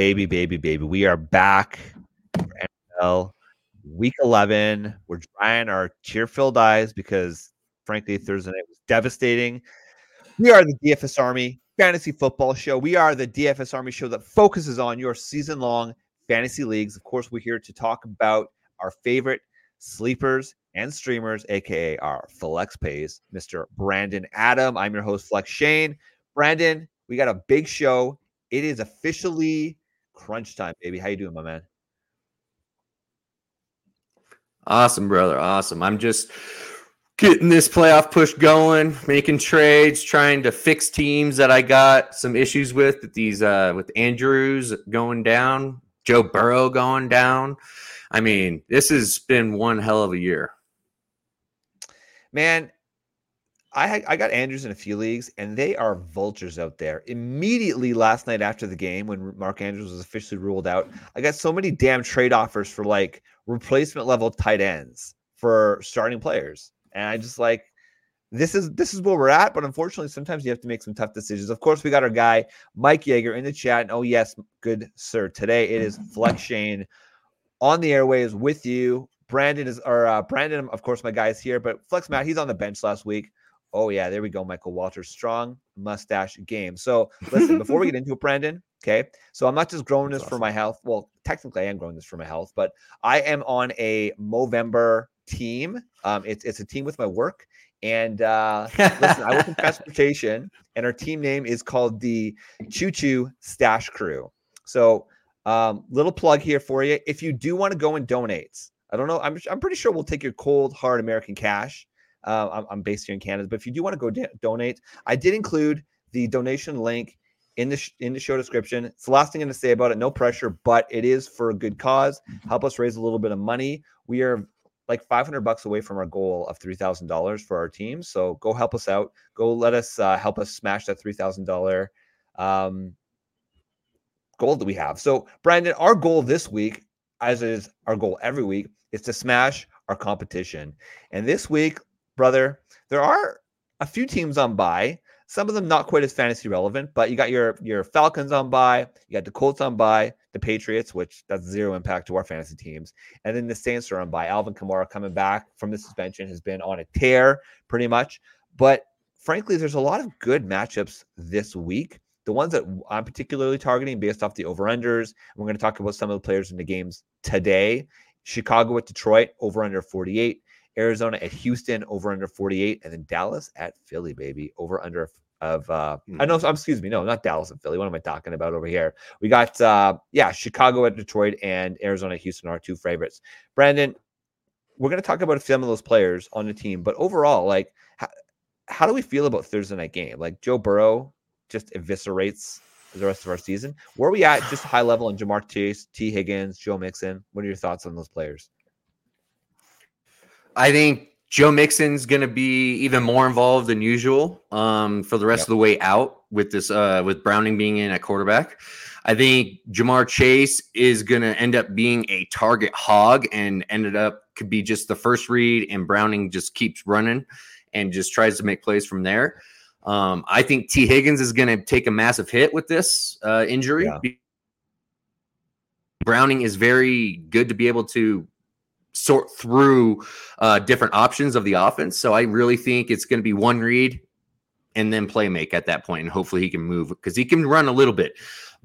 baby, baby, baby. We are back. NFL week 11. We're drying our tear filled eyes because, frankly, Thursday night was devastating. We are the DFS Army Fantasy Football Show. We are the DFS Army show that focuses on your season long fantasy leagues. Of course, we're here to talk about our favorite sleepers and streamers, aka our flex pays. Mr. Brandon Adam. I'm your host, Flex Shane. Brandon, we got a big show. It is officially crunch time, baby. How you doing, my man? Awesome, brother. Awesome. I'm just getting this playoff push going, making trades, trying to fix teams that I got some issues with. With these, uh, with Andrews going down, Joe Burrow going down. I mean, this has been one hell of a year. Man, I I got Andrews in a few leagues, and they are vultures out there. Immediately last night after the game, when Mark Andrews was officially ruled out, I got so many damn trade offers for like replacement level tight ends for starting players, and I just like this is this is where we're at. But unfortunately, sometimes you have to make some tough decisions. Of course, we got our guy Mike Yeager in the chat, and oh yes, good sir, today it is Flex Shane on the airways with you. Brandon is, or uh, Brandon, of course, my guy is here, but Flex Matt, he's on the bench last week. Oh yeah, there we go. Michael Walters, strong mustache game. So listen, before we get into it, Brandon. Okay, so I'm not just growing this for my health. Well, technically, I am growing this for my health, but I am on a Movember team. Um, it's it's a team with my work, and uh, listen, I work in transportation, and our team name is called the Choo Choo Stash Crew. So, um, little plug here for you. If you do want to go and donate, I don't know. I'm I'm pretty sure we'll take your cold hard American cash uh, I'm, I'm, based here in Canada, but if you do want to go donate, I did include the donation link in the sh- in the show description. It's the last thing I'm going to say about it. No pressure, but it is for a good cause. Help us raise a little bit of money. We are like 500 bucks away from our goal of $3,000 for our team. So go help us out. Go let us uh, help us smash that $3,000 um, goal that we have. So, Brandon, our goal this week, as is our goal every week, is to smash our competition. And this week, brother, there are a few teams on bye. Some of them not quite as fantasy relevant, but you got your your Falcons on bye, you got the Colts on bye, the Patriots, which that's zero impact to our fantasy teams, and then the Saints are on bye. Alvin Kamara coming back from the suspension has been on a tear pretty much, but frankly, there's a lot of good matchups this week. The ones that I'm particularly targeting based off the over unders. We're going to talk about some of the players in the games today. Chicago at Detroit over under 48. Arizona at Houston over under 48, and then Dallas at Philly, baby, over under of uh. I know I'm excuse me, no, not Dallas and Philly. What am I talking about over here? We got uh yeah, Chicago at Detroit and Arizona Houston are two favorites. Brandon, we're gonna talk about some of those players on the team, but overall, like how, how do we feel about Thursday night game? Like Joe Burrow just eviscerates the rest of our season. Where are we at just high level on Ja'Marr Chase, Tee Higgins, Joe Mixon? What are your thoughts on those players? I think Joe Mixon's going to be even more involved than usual um, for the rest yep. of the way out with this uh, with Browning being in at quarterback. I think Ja'Marr Chase is going to end up being a target hog and ended up could be just the first read, and Browning just keeps running and just tries to make plays from there. Um, I think Tee Higgins is going to take a massive hit with this uh, injury. Yeah. Browning is very good to be able to sort through uh, different options of the offense. So I really think it's going to be one read and then play make at that point, and hopefully he can move because he can run a little bit.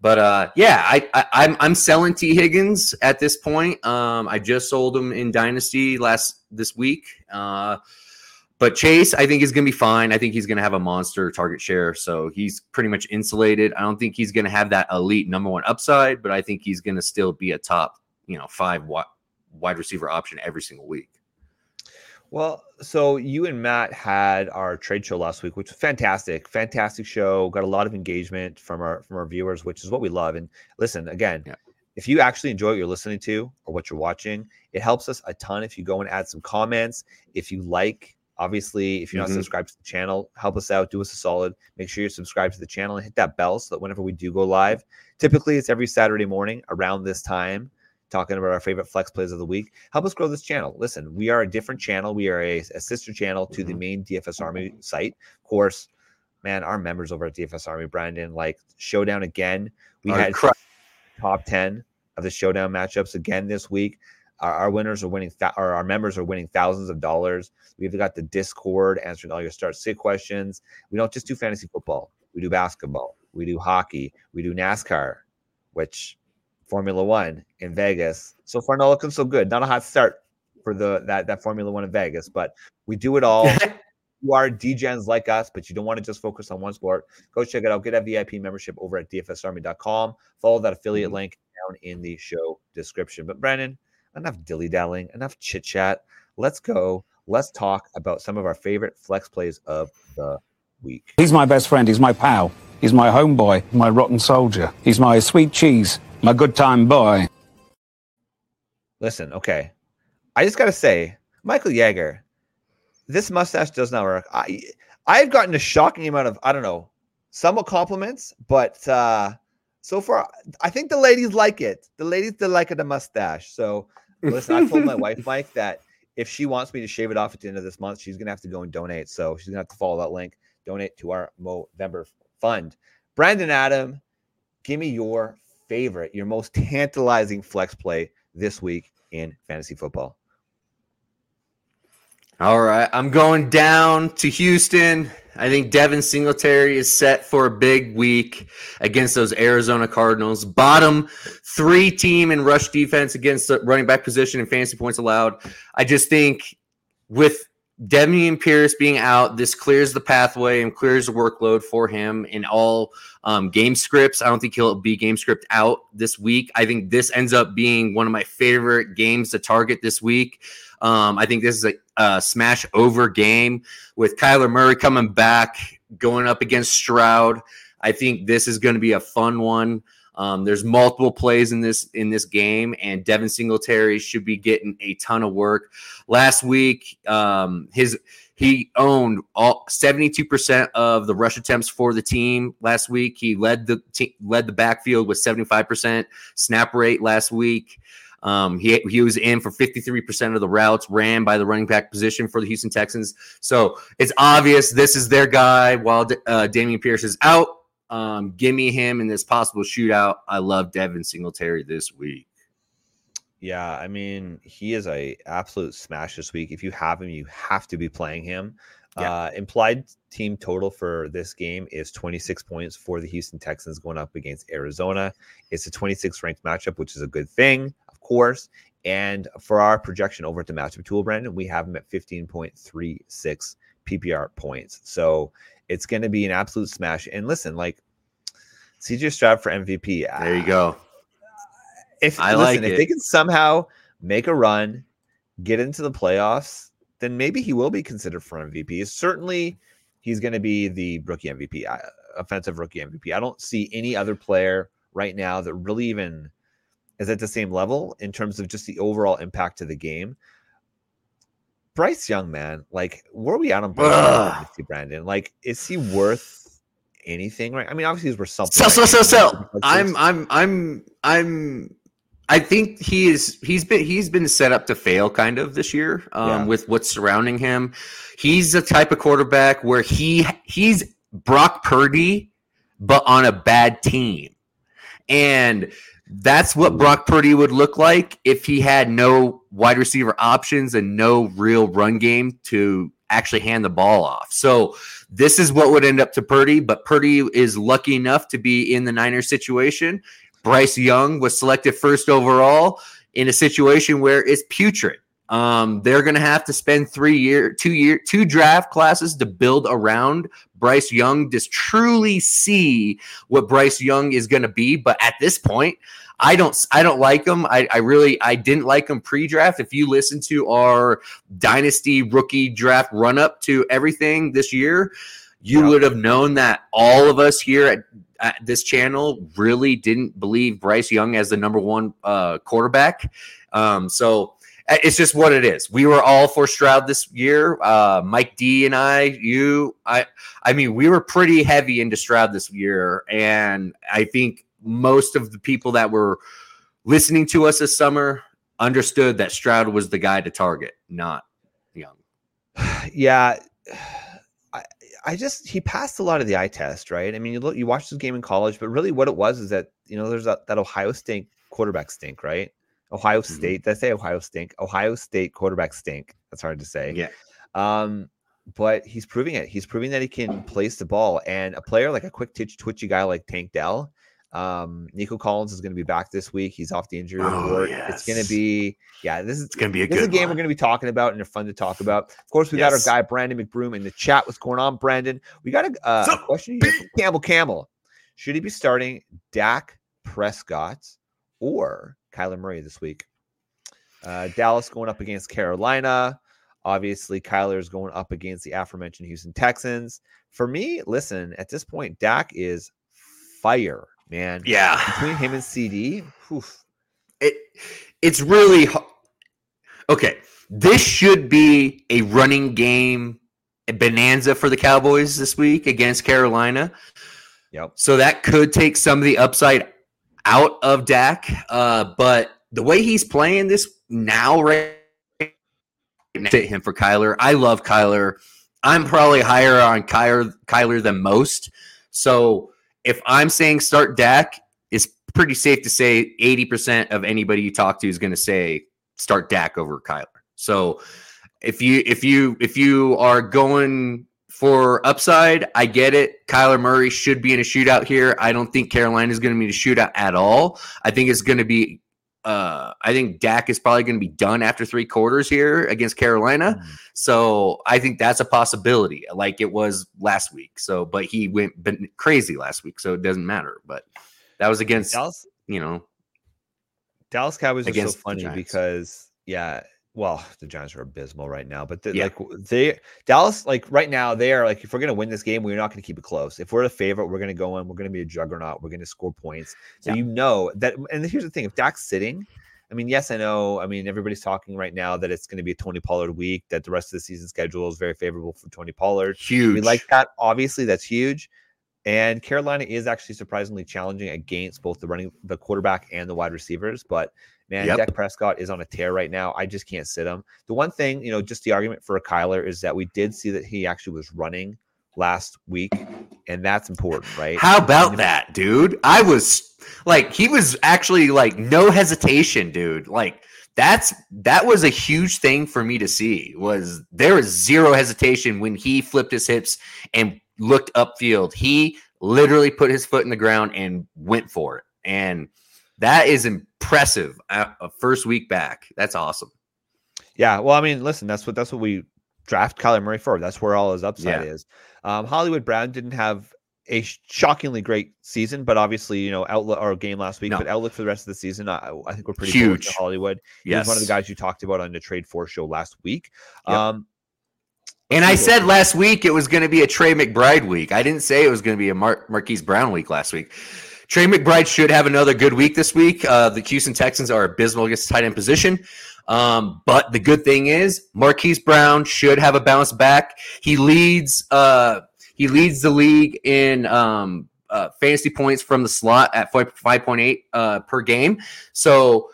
But uh, yeah, I, I am I'm, I'm selling Tee Higgins at this point. Um, I just sold him in Dynasty last this week. Uh, but Chase, I think is going to be fine. I think he's going to have a monster target share, so he's pretty much insulated. I don't think he's going to have that elite number one upside, but I think he's going to still be a top, you know, five wide receiver option every single week. Well, so you and Matt had our trade show last week, which was fantastic, fantastic show. Got a lot of engagement from our from our viewers, which is what we love. And listen, again, yeah. if you actually enjoy what you're listening to or what you're watching, it helps us a ton if you go and add some comments. If you like, obviously, if you're mm-hmm. not subscribed to the channel, help us out, do us a solid. Make sure you're subscribed to the channel and hit that bell so that whenever we do go live, typically it's every Saturday morning around this time talking about our favorite flex plays of the week. Help us grow this channel. Listen, we are a different channel. We are a, a sister channel to mm-hmm. the main DFS Army site. Of course, man, our members over at DFS Army, Brandon, like showdown again. We had top 10 of the showdown matchups again this week. Our, our winners are winning, th- or our members are winning thousands of dollars. We've got the Discord answering all your start sit questions. We don't just do fantasy football, we do basketball, we do hockey, we do NASCAR, which Formula One in Vegas. So far, not looking so good. Not a hot start for the that that Formula One in Vegas, but we do it all. you are DJs like us, but you don't want to just focus on one sport, go check it out. Get a VIP membership over at dfsarmy.com. Follow that affiliate mm-hmm. link down in the show description. But Brandon, enough dilly dallying, enough chit chat. Let's go. Let's talk about some of our favorite flex plays of the week. He's my best friend. He's my pal. He's my homeboy, my rotten soldier. He's my sweet cheese, my good time boy. Listen, okay. I just got to say, Michael Yeager, this mustache does not work. I I've gotten a shocking amount of I don't know, somewhat compliments, but uh so far I think the ladies like it. The ladies they like the mustache. So listen, I told my wife Mike that if she wants me to shave it off at the end of this month, she's gonna have to go and donate. So she's gonna have to follow that link, donate to our Movember fund. Brandon Adam, give me your favorite, your most tantalizing flex play this week in fantasy football. All right, I'm going down to Houston. I think Devin Singletary is set for a big week against those Arizona Cardinals. Bottom three team in rush defense against the running back position and fantasy points allowed. I just think with Dameon Pierce being out, this clears the pathway and clears the workload for him in all um, game scripts. I don't think he'll be game script out this week. I think this ends up being one of my favorite games to target this week. Um, I think this is a, a, smash over game with Kyler Murray coming back, going up against Stroud. I think this is going to be a fun one. Um, there's multiple plays in this in this game, and Devin Singletary should be getting a ton of work. Last week, um, his he owned all 72% of the rush attempts for the team last week. He led the te- led the backfield with 75% snap rate last week. Um, he, he was in for 53% of the routes ran by the running back position for the Houston Texans. So it's obvious this is their guy while uh, Dameon Pierce is out. Um, give me him in this possible shootout. I love Devin Singletary this week. Yeah, I mean, he is a absolute smash this week. If you have him, you have to be playing him. Yeah. Uh, implied team total for this game is 26 points for the Houston Texans going up against Arizona. It's a 26 ranked matchup, which is a good thing of course. And for our projection over at the matchup tool, Brandon, we have him at 15.36 PPR points. So it's going to be an absolute smash. And listen, like CJ Stroud for MVP. There you go. If I listen, like if it. they can somehow make a run, get into the playoffs, then maybe he will be considered for MVP. Certainly, he's going to be the rookie MVP, uh, offensive rookie MVP. I don't see any other player right now that really even is at the same level in terms of just the overall impact to the game. Bryce Young, man, like where are we at on Bryce Young, Brandon? Like, is he worth anything? Right? I mean, obviously he's worth something. So, so, so, so. I'm, I'm, I'm, I'm. I think he is. He's been. He's been set up to fail, kind of this year, um, yeah. with what's surrounding him. He's the type of quarterback where he he's Brock Purdy, but on a bad team, and that's what Brock Purdy would look like if he had no wide receiver options and no real run game to actually hand the ball off. So this is what would end up to Purdy, but Purdy is lucky enough to be in the Niners situation. Bryce Young was selected first overall in a situation where it's putrid. Um, they're going to have to spend three year, two year, two draft classes to build around Bryce Young. Just truly see what Bryce Young is going to be. But at this point, I don't, I don't like him. I, I really, I didn't like him pre-draft. If you listen to our dynasty rookie draft run up to everything this year, you yeah. would have known that all of us here at, at, this channel really didn't believe Bryce Young as the number one uh, quarterback. Um, so it's just what it is. We were all for Stroud this year. Uh, Mike D and I, you, I, I mean, we were pretty heavy into Stroud this year, and I think most of the people that were listening to us this summer understood that Stroud was the guy to target, not Young. Yeah, I, I just he passed a lot of the eye test, right? I mean, you look, you watched this game in college, but really, what it was is that you know there's that, that Ohio State quarterback stink, right? Ohio Mhm. State. Did I say Ohio stink? Ohio State quarterback stink. That's hard to say. Yeah. Um, but he's proving it. He's proving that he can place the ball. And a player like a quick twitch, twitchy guy like Tank Dell, um, Nico Collins is going to be back this week. He's off the injury Oh, report. It's going to be, yeah, this is gonna be a this is a good game one. we're going to be talking about and they're fun to talk about. Of course, we got our guy Brandon McBroom in the chat. What's going on, Brandon? We got a, uh, question here from Campbell Camel. Should he be starting Dak Prescott or Kyler Murray this week? Uh, Dallas going up against Carolina. Obviously, Kyler Kyler's going up against the aforementioned Houston Texans. For me, listen, at this point, Dak is fire, man. Yeah. Between him and CeeDee, oof, it it's really okay. This should be a running game bonanza for the Cowboys this week against Carolina. yep. So that could take some of the upside out of Dak. Uh, but the way he's playing this now, right? Fit him for Kyler. I love Kyler. I'm probably higher on Kyler, Kyler than most. So if I'm saying start Dak, it's pretty safe to say 80% of anybody you talk to is going to say start Dak over Kyler. So if you if you if you are going for upside, I get it. Kyler Murray should be in a shootout here. I don't think Carolina is going to be in a shootout at all. I think it's going to be. Uh, I think Dak is probably going to be done after three quarters here against Carolina. So I think that's a possibility, like it was last week. So, but he went crazy last week, so it doesn't matter. But that was against Dallas you know Dallas Cowboys are so Against funny because yeah, well, the Giants are abysmal right now, but the, Yeah. like they Dallas like right now they are like if we're gonna win this game, we're not gonna keep it close. If we're the favorite, we're gonna go in, we're gonna be a juggernaut, we're gonna score points. So Yeah. you know that. And here's the thing: if Dak's sitting. I mean, yes, I know. I mean, everybody's talking right now that it's going to be a Tony Pollard week, that the rest of the season schedule is very favorable for Tony Pollard. huge. We like that. Obviously, that's huge. And Carolina is actually surprisingly challenging against both the running, the quarterback, and the wide receivers. But man, Yep. Dak Prescott is on a tear right now. I just can't sit him. The one thing, you know, just the argument for a Kyler is that we did see that he actually was running last week, and that's important, right? How about that, dude? I was like, he was actually like no hesitation, dude. Like that's that was a huge thing for me to see. Was there was zero hesitation when he flipped his hips and looked upfield. He literally put his foot in the ground and went for it, and that is impressive. uh, A first week back, that's awesome. Yeah, well, I mean, listen, that's what that's what we draft Kyler Murray for. That's where all his upside Yeah. is. Um, Hollywood Brown didn't have a shockingly great season, but obviously, you know, outlook or game last week, No. but outlook for the rest of the season, I, I think we're pretty Huge. Hollywood. Yes, was one of the guys you talked about on the Trade Four show last week. Yep. Um, And I said last week it was going to be a Trey McBride week. I didn't say it was going to be a Mar- Marquise Brown week last week. Trey McBride should have another good week this week. Uh, the Houston Texans are abysmal against tight end position. Um, but the good thing is Marquise Brown should have a bounce back. He leads uh, he leads the league in um, uh, fantasy points from the slot at 5.8 uh, per game. So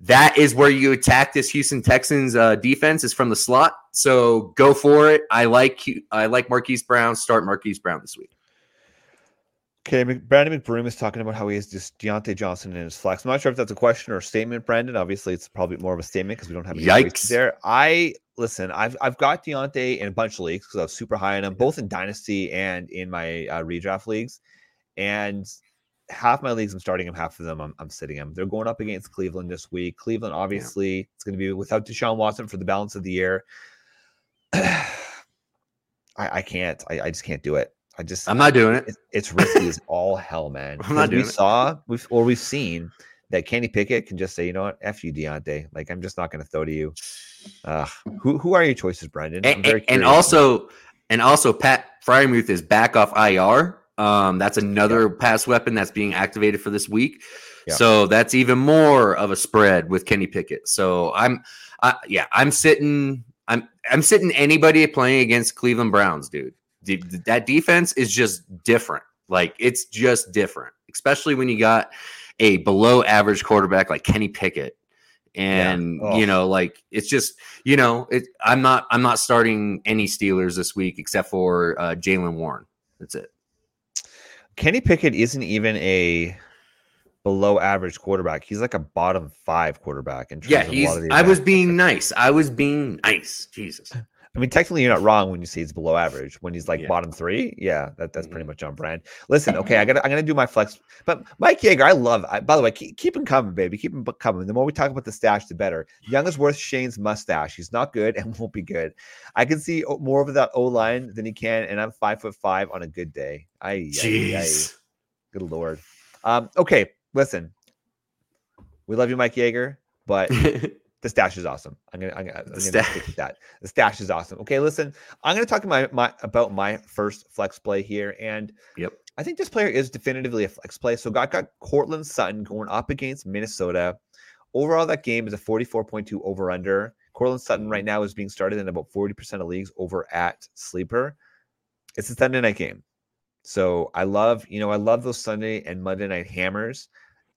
that is where you attack this Houston Texans uh, defense is from the slot. So go for it. I like I like Marquise Brown. Start Marquise Brown this week. Okay, Brandon McBroom is talking about how he has just Diontae Johnson in his flex. I'm not sure if that's a question or a statement, Brandon. Obviously, it's probably more of a statement because we don't have any Yikes. there. I listen. I've I've got Diontae in a bunch of leagues because I was super high on him, both in dynasty and in my uh, redraft leagues. And half my leagues, I'm starting him. Half of them, I'm, I'm sitting him. They're going up against Cleveland this week. Cleveland, obviously, it's going to be without Deshaun Watson for the balance of the year. I, I can't. I, I just can't do it. I just I'm not doing it. it's, it's risky as all hell, man. I'm not Because we doing it. saw we've or we've seen that Kenny Pickett can just say, you know what, f you, Diontae. Like I'm just not going to throw to you. Uh, who who are your choices, Brendan? I'm And, and also and also Pat Freiermuth is back off IR. Um, that's another pass weapon that's being activated for this week. Yeah. So that's even more of a spread with Kenny Pickett. So I'm, I, yeah, I'm sitting, I'm, I'm sitting anybody playing against Cleveland Browns, dude. D- that defense is just different. Like it's just different, especially when you got a below average quarterback like Kenny Pickett. And Yeah. you Oh. know, like it's just you know, it. I'm not I'm not starting any Steelers this week except for uh, Jaylen Warren. That's it. Kenny Pickett isn't even a below average quarterback. He's like a bottom five quarterback. In terms Yeah, of a he's. lot of the I was being nice. I was being nice. Jesus. I mean, technically, you're not wrong when you say he's below average. When he's like Yeah. bottom three, yeah, that, that's Mm-hmm. pretty much on brand. Listen, okay, I got I'm gonna do my flex, but Mike Yeager, I love. I, by the way, keep, keep him coming, baby. Keep him coming. The more we talk about the stash, the better. Young is worth Shane's mustache. He's not good and won't be good. I can see more of that O line than he can, and I'm five foot five on a good day. I Jeez. good lord. Um, okay, listen, we love you, Mike Yeager, but the stash is awesome. I'm gonna, I'm gonna, I'm gonna stick with that. The stash is awesome. Okay, listen, I'm gonna talk my, my about my first flex play here, and Yep. I think this player is definitively a flex play. So got got Courtland Sutton going up against Minnesota. Overall, that game is a 44.2 over under. Courtland Sutton right now is being started in about 40% of leagues over at Sleeper. It's a Sunday night game. So I love, you know, I love those Sunday and Monday night hammers.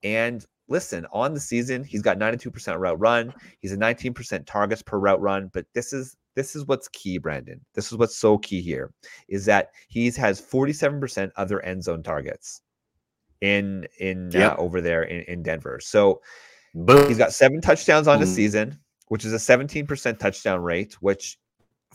And listen, on the season, he's got 92% route run. He's a 19% targets per route run. But this is this is what's key, Brandon. This is what's so key here is that he's has 47% other end zone targets in in uh, over there in, in Denver. So Boom. He's got seven touchdowns on the Mm. season, which is a 17% touchdown rate, which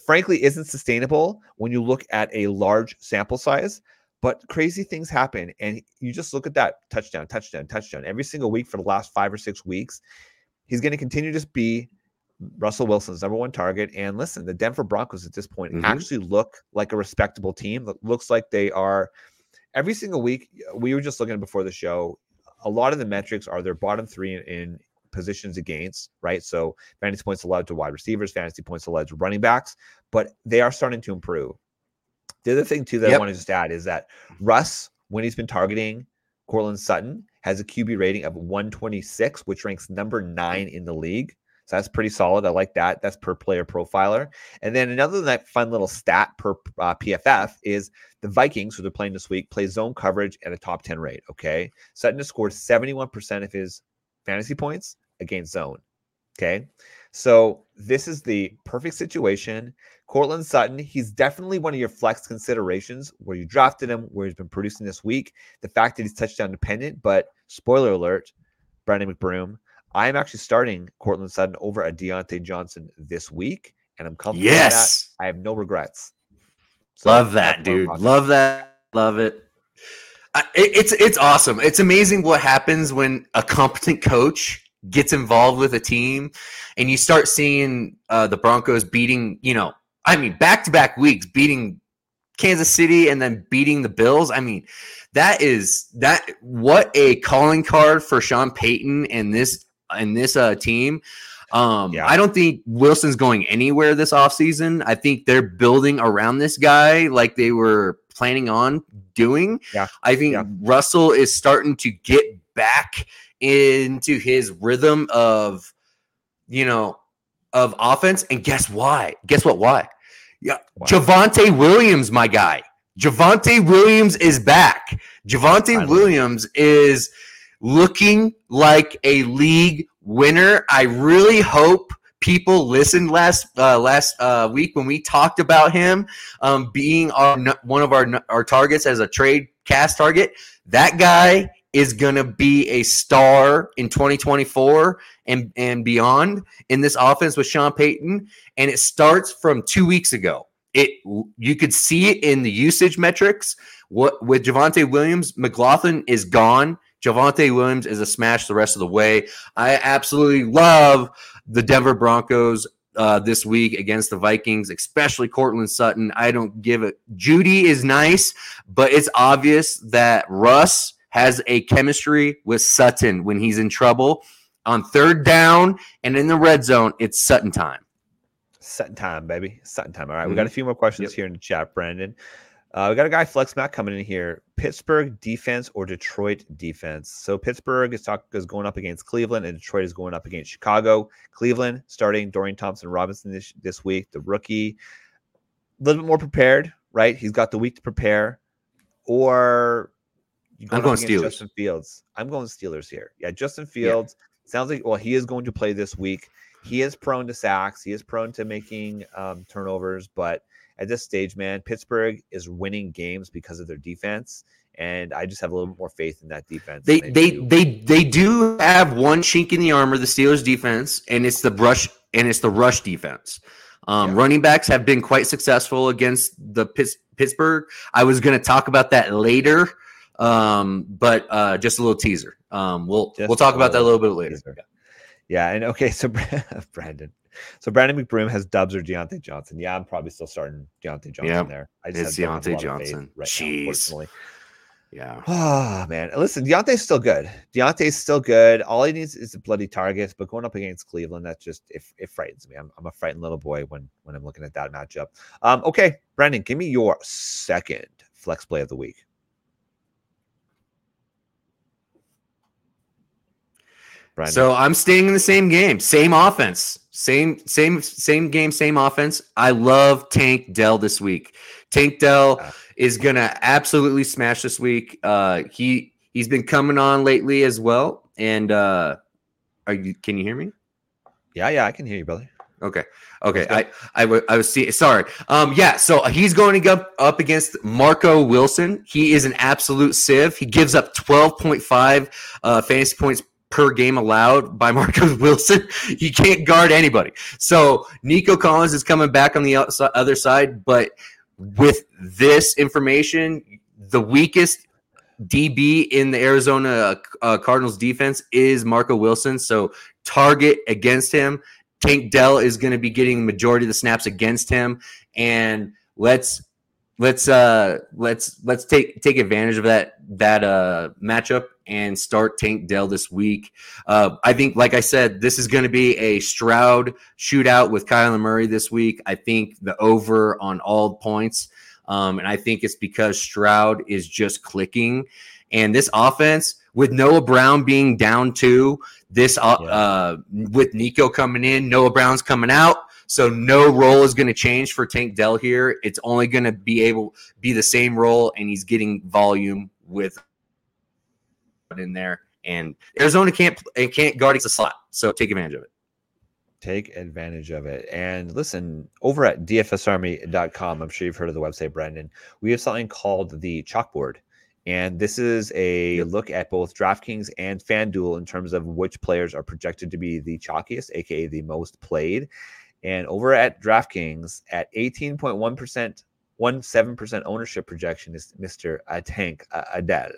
frankly isn't sustainable when you look at a large sample size. But crazy things happen. And you just look at that touchdown, touchdown, touchdown every single week for the last five or six weeks. He's going to continue to be Russell Wilson's number one target. And listen, the Denver Broncos at this point Mhm. actually look like a respectable team. Look- Looks like they are every single week. We were just looking before the show. A lot of the metrics are their bottom three in, in positions against, right? So fantasy points allowed to wide receivers, fantasy points allowed to running backs, but they are starting to improve. The other thing too that I want to just add is that Russ, when he's been targeting Courtland Sutton, has a QB rating of 126, which ranks number nine in the league. So that's pretty solid. I like that. That's per player profiler. And then another that fun little stat per uh, PFF is the Vikings, who they're playing this week, play zone coverage at a top 10 rate. Okay. Sutton has scored 71% of his fantasy points against zone. Okay. So this is the perfect situation. Courtland Sutton, he's definitely one of your flex considerations where you drafted him, where he's been producing this week. The fact that he's touchdown dependent, but spoiler alert, Brandon McBroom, I'm actually starting Cortland Sutton over a Diontae Johnson this week, and I'm comfortable Yes. that. I have no regrets. So Love that, dude. Love that. Love it. It- It's it's awesome. It's amazing what happens when a competent coach gets involved with a team, and you start seeing uh, the Broncos beating. You know, I mean, back to back weeks beating Kansas City and then beating the Bills. I mean, that is that what a calling card for Sean Payton and this and this uh, team. Um, Yeah. I don't think Wilson's going anywhere this offseason. I think they're building around this guy like they were planning on doing. Yeah. I think Yeah. Russell is starting to get back into his rhythm of, you know, of offense. And guess why? Guess what? Why? Yeah. Wow. Javonte Williams, my guy. Javonte Williams is back. Javonte. Williams is looking like a league winner. I really hope people listened last uh, last uh, week when we talked about him um, being our one of our our targets as a trade cast target. That guy is going to be a star in 2024 and and beyond in this offense with Sean Payton. And it starts from two weeks ago. It you could see it in the usage metrics. What with Javonte Williams, McLaughlin is gone. Javonte Williams is a smash the rest of the way. I absolutely love the Denver Broncos uh, this week against the Vikings, especially Courtland Sutton. I don't give it. Jeudy is nice, but it's obvious that Russ has a chemistry with Sutton when he's in trouble. On third down and in the red zone, it's Sutton time. Sutton time, baby. Sutton time. All right, we Mhm. got a few more questions Yep. here in the chat, Brandon. Uh, we got a guy Flex Mac coming in here. Pittsburgh defense or Detroit defense? So Pittsburgh is, talk, is going up against Cleveland, and Detroit is going up against Chicago. Cleveland starting Dorian Thompson Robinson this this week, the rookie, a little bit more prepared, right? He's got the week to prepare. Or you I'm going Steelers. Justin Fields. I'm going Steelers here. Yeah, Justin Fields. sounds like well, he is going to play this week. He is prone to sacks. He is prone to making um, turnovers, but at this stage, man, Pittsburgh is winning games because of their defense, and I just have a little bit more faith in that defense. They than they do. they they do have one chink in the armor, the Steelers defense, and it's the brush and it's the rush defense. Um, Yeah. Running backs have been quite successful against the Pitts, Pittsburgh. I was going to talk about that later, um, but uh, just a little teaser. Um, we'll Just we'll talk about that a little bit later. teaser. Yeah, and okay, so Brandon, so Brandon McBroom has Dubs or Diontae Johnson. Yeah, I'm probably still starting Diontae Johnson Yep, there. I it's have a Diontae lot of faith Johnson. right Jeez. now. Yeah, Oh man, listen, Diontae's still good. Diontae's still good. All he needs is a bloody targets, but going up against Cleveland, that just it, it frightens me. I'm, I'm a frightened little boy when when I'm looking at that matchup. Um, okay, Brandon, give me your second flex play of the week. So I'm staying in the same game, same offense, same same same game, same offense. I love Tank Dell this week. Tank Dell Yeah. is gonna absolutely smash this week. Uh, he he's been coming on lately as well. And uh, are you? Can you hear me? yeah, yeah, I can hear you, brother. Okay. Okay. I, I, wa- I was see, sorry. Um, yeah. So he's going to go up against Marco Wilson. He is an absolute sieve. He gives up 12.5 uh, fantasy points per game allowed by Marco Wilson. He can't guard anybody. So Nico Collins is coming back on the other side. But with this information, the weakest DB in the Arizona uh, Cardinals defense is Marco Wilson. So target against him. Tank Dell is going to be getting majority of the snaps against him, and let's let's uh let's let's take take advantage of that that uh matchup and start Tank Dell this week. Uh, I think, like I said, this is going to be a Stroud shootout with Kyler Murray this week. I think the over on all points, um, and I think it's because Stroud is just clicking, and this offense with Noah Brown being down two, this uh, Yeah. uh with Nico coming in, Noah Brown's coming out. So no role is going to change for Tank Dell here. It's only going to be able be the same role, and he's getting volume with in there. And Arizona can't it can't guard it's a slot, so take advantage of it. Take advantage of it. And listen, over at dfsarmy.com, I'm sure you've heard of the website, Brandon. We have something called the chalkboard. And this is a look at both DraftKings and FanDuel in terms of which players are projected to be the chalkiest, aka the most played. And over at DraftKings, at 18.1%, 17% ownership projection is Mr. Tank uh, Adele.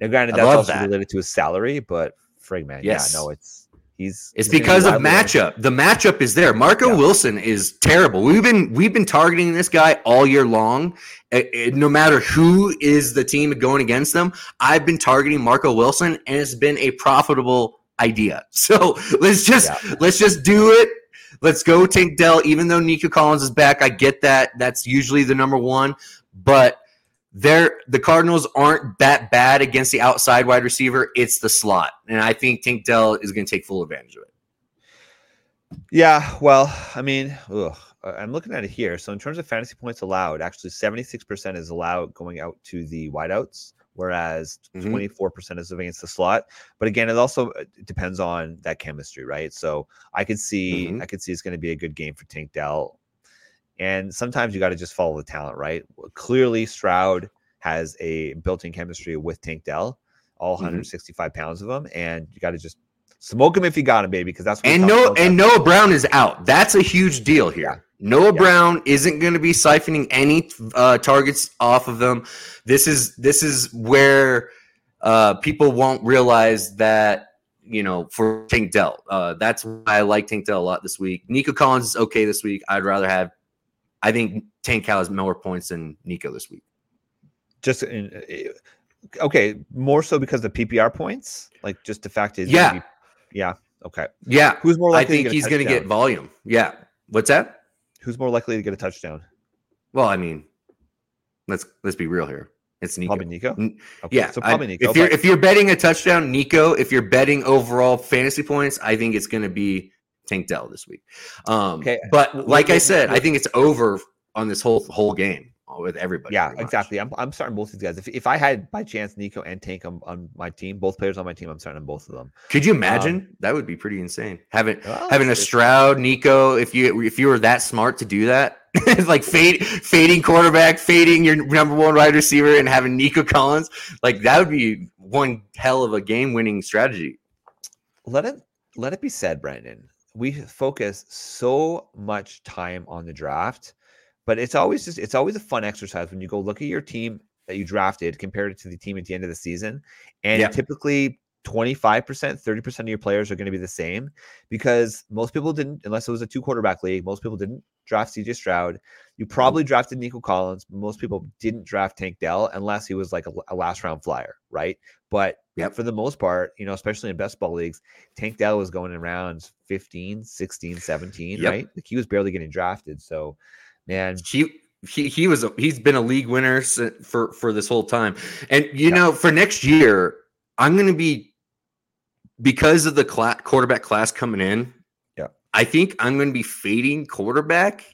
Now, granted, that's also that. related to his salary, but frig, man. Yes. Yeah, no, it's he's It's he's because of matchup. The matchup is there. Marco Yeah. Wilson is terrible. We've been we've been targeting this guy all year long. Eh, eh, no matter who is the team going against them, I've been targeting Marco Wilson, and it's been a profitable idea. So let's just Yeah. let's just do it. Let's go Tank Dell. Even though Nico Collins is back, I get that. That's usually the number one, but they're the Cardinals aren't that bad against the outside wide receiver. It's the slot, and I think Tank Dell is going to take full advantage of it. Yeah, well, I mean, ugh, I'm looking at it here. So in terms of fantasy points allowed, actually 76% is allowed going out to the wideouts, whereas Mhm. 24% is against the slot. But again, it also uh, depends on that chemistry, right? So I could see, Mhm. I could see it's going to be a good game for Tank Dell. And sometimes you got to just follow the talent, right? Clearly, Stroud has a built-in chemistry with Tank Dell, all Mhm. 165 pounds of him, and you got to just smoke him if you got him, baby, because that's what And no, and Noah Brown is out. That's a huge deal here. Noah Yeah. Brown isn't going to be siphoning any uh, targets off of them. This is this is where uh, people won't realize that you know for Tank Dell. Uh, that's why I like Tank Dell a lot this week. Nico Collins is okay this week. I'd rather have. I think Tank Cal has more points than Nico this week. just in, uh, okay, more so because the PPR points, like just the fact is, Yeah. yeah, okay. Yeah, Who's more I likely? think to get he's going to get volume. Yeah, what's that? Who's more likely to get a touchdown? Well, I mean, let's let's be real here. It's Nico. Probably Nico. Okay, Yeah, so I- probably Nico. If you're but- if you're betting a touchdown, Nico. If you're betting overall fantasy points, I think it's going to be Tank Dell this week. Um, Okay, but like I said, I think it's over on this whole whole game. Uh, with everybody. Yeah, exactly. I'm, I'm starting both these guys. If, if I had by chance Nico and Tank on, on my team, both players on my team, I'm starting on both of them. Could you imagine? Um, that would be pretty insane. Having oh, Well, having a Stroud, Nico, if you if you were that smart to do that, like fade fading quarterback, fading your number one wide receiver, and having Nico Collins, like that would be one hell of a game winning strategy. let it let it be said, Brandon. We focus so much time on the draft, but it's always just it's always a fun exercise when you go look at your team that you drafted compared to the team at the end of the season. And Yeah. typically 25%, 30% of your players are going to be the same because most people didn't, unless it was a two quarterback league, most people didn't draft CJ Stroud. You probably mm-hmm. drafted Nico Collins. Most people didn't draft Tank Dell unless he was like a, a last round flyer, right? But Yep. for the most part, you know, especially in best ball leagues, Tank Dell was going in rounds 15, 16, 17, Yep. right? Like he was barely getting drafted. So, man, He he he was a, he's been a league winner for for this whole time, and you Yeah. know for next year I'm going to be because of the cla- quarterback class coming in. Yeah. I think I'm going to be fading quarterback,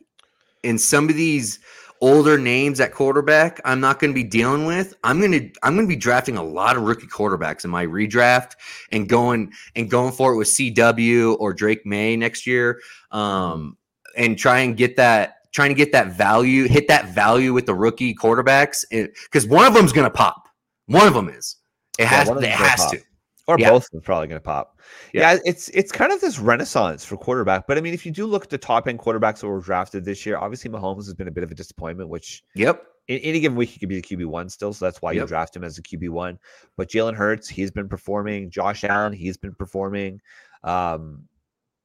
and some of these older names at quarterback I'm not going to be dealing with. I'm going to I'm going to be drafting a lot of rookie quarterbacks in my redraft and going and going for it with CW or Drake Maye next year, um, and try and get that trying to get that value, hit that value with the rookie quarterbacks, because one of them's going to pop. One of them is. It has. of it has pop. to. or Yeah. both of them probably going to pop. Yeah. Yeah. it's it's kind of this renaissance for quarterback. But I mean, if you do look at the top end quarterbacks that were drafted this year, obviously Mahomes has been a bit of a disappointment, which Yep. in any given week he could be the QB one still, so that's why you draft him as a QB one. But Jalen Hurts, he's been performing. Josh Allen, he's been performing. Um,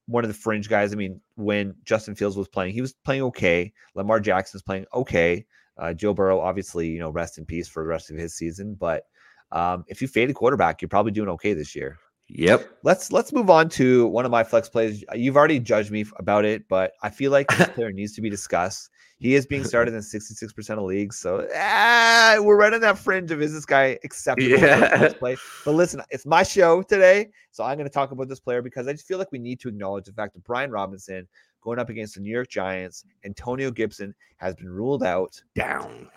one of the fringe guys. I mean, when Justin Fields was playing, he was playing okay. Lamar Jackson's playing okay. Uh, Joe Burrow, obviously, you know, rest in peace for the rest of his season. But um, if you fade a quarterback, you're probably doing okay this year. Yep. Let's let's move on to one of my flex plays. You've already judged me about it, but I feel like this player needs to be discussed. He is being started in 66% of leagues, so ah, we're right on that fringe of is this guy acceptable Yeah. play? But listen, it's my show today, so I'm going to talk about this player because I just feel like we need to acknowledge the fact that Brian Robinson going up against the New York Giants, Antonio Gibson has been ruled out. Down.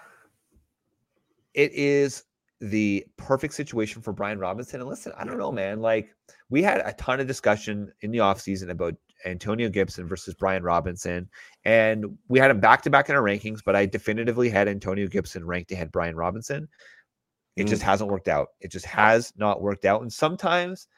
It is the perfect situation for Brian Robinson. And listen, I don't know, man. Like we had a ton of discussion in the offseason about Antonio Gibson versus Brian Robinson. And we had him back to back in our rankings, but I definitively had Antonio Gibson ranked ahead Brian Robinson. It Mm. just hasn't worked out. It just has not worked out. And sometimes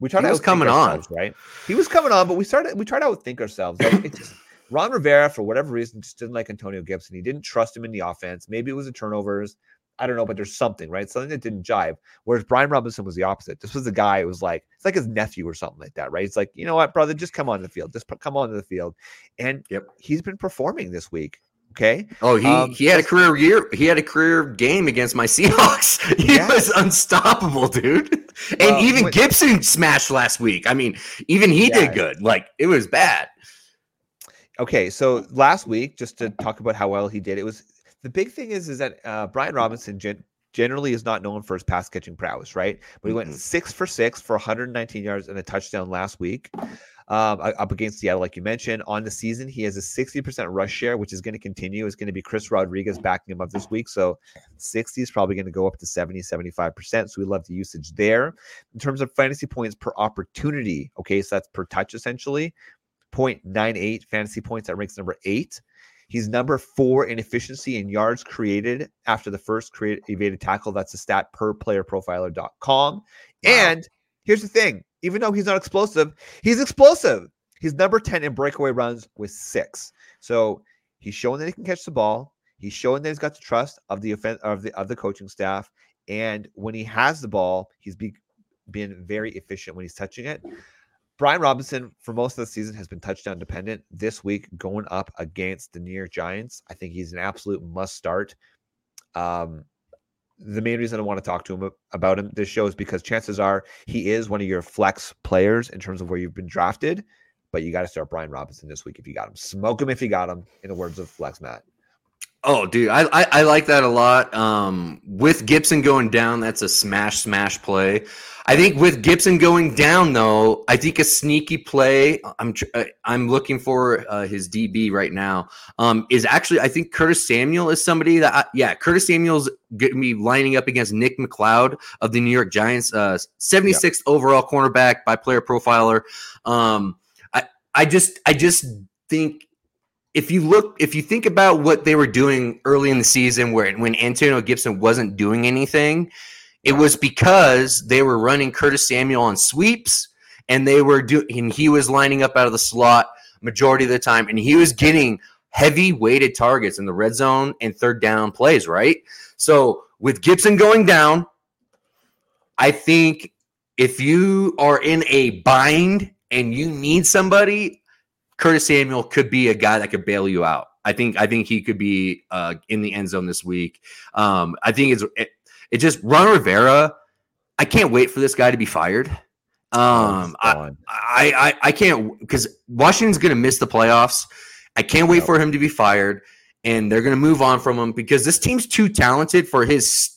we try He to was coming on. right? He was coming on, but we started we tried to outthink ourselves. Like it just Ron Rivera, for whatever reason, just didn't like Antonio Gibson. He didn't trust him in the offense. Maybe it was the turnovers. I don't know, but there's something, right? Something that didn't jive. Whereas Brian Robinson was the opposite. This was the guy who was like, it's like his nephew or something like that, right? It's like, you know what, brother, just come on the field. Just come on to the field. And Yep. he's been performing this week. Okay. Oh, he Um, he had a career year. He had a career game against my Seahawks. He Yeah. was unstoppable, dude. And Well, even Gibson smashed last week. I mean, even he Yeah. did good. Like it was bad. Okay, so last week, just to talk about how well he did, it was the big thing is is that uh, Brian Robinson gen- generally is not known for his pass catching prowess, right? But he went Mhm. six for six for 119 yards and a touchdown last week, um, up against Seattle, like you mentioned. On the season, he has a 60% rush share, which is going to continue. It's going to be Chris Rodriguez backing him up this week, so 60 is probably going to go up to 70, 75%. So we love the usage there. In terms of fantasy points per opportunity, okay, so that's per touch essentially. 0.98 fantasy points. That ranks number eight. He's number four in efficiency and yards created after the first create evaded tackle. That's a stat per playerprofiler.com. And here's the thing even though he's not explosive, he's explosive. He's number 10 in breakaway runs with six. So he's showing that he can catch the ball. He's showing that he's got the trust of the offense of the of the coaching staff. And when he has the ball, he's be, been very efficient when he's touching it. Brian Robinson, for most of the season, has been touchdown dependent. This week, going up against the New York Giants, I think he's an absolute must start. Um, the main reason I want to talk to him about him this show is because chances are he is one of your flex players in terms of where you've been drafted. But you got to start Brian Robinson this week if you got him. Smoke him if you got him. In the words of Flex Matt. Oh, dude, I, I, I like that a lot. Um, with Gibson going down, that's a smash smash play. I think with Gibson going down, though, I think a sneaky play. I'm uh, I'm looking for uh, his DB right now. Um, is actually I think Curtis Samuel is somebody that I, yeah Curtis Samuel's going to be lining up against Nick McCloud of the New York Giants, uh, 76th yeah. overall cornerback by Player Profiler. Um, I I just I just think if you look if you think about what they were doing early in the season where when Antonio Gibson wasn't doing anything it was because they were running Curtis Samuel on sweeps and they were doing, and he was lining up out of the slot majority of the time and he was getting heavy weighted targets in the red zone and third down plays, right? So with Gibson going down, I think if you are in a bind and you need somebody, Curtis Samuel could be a guy that could bail you out. I think I think he could be uh, in the end zone this week. Um, I think it's it, it just Ron Rivera. I can't wait for this guy to be fired. Um, I, I, I can't because Washington's going to miss the playoffs. I can't wait for him to be fired, and they're going to move on from him because this team's too talented for his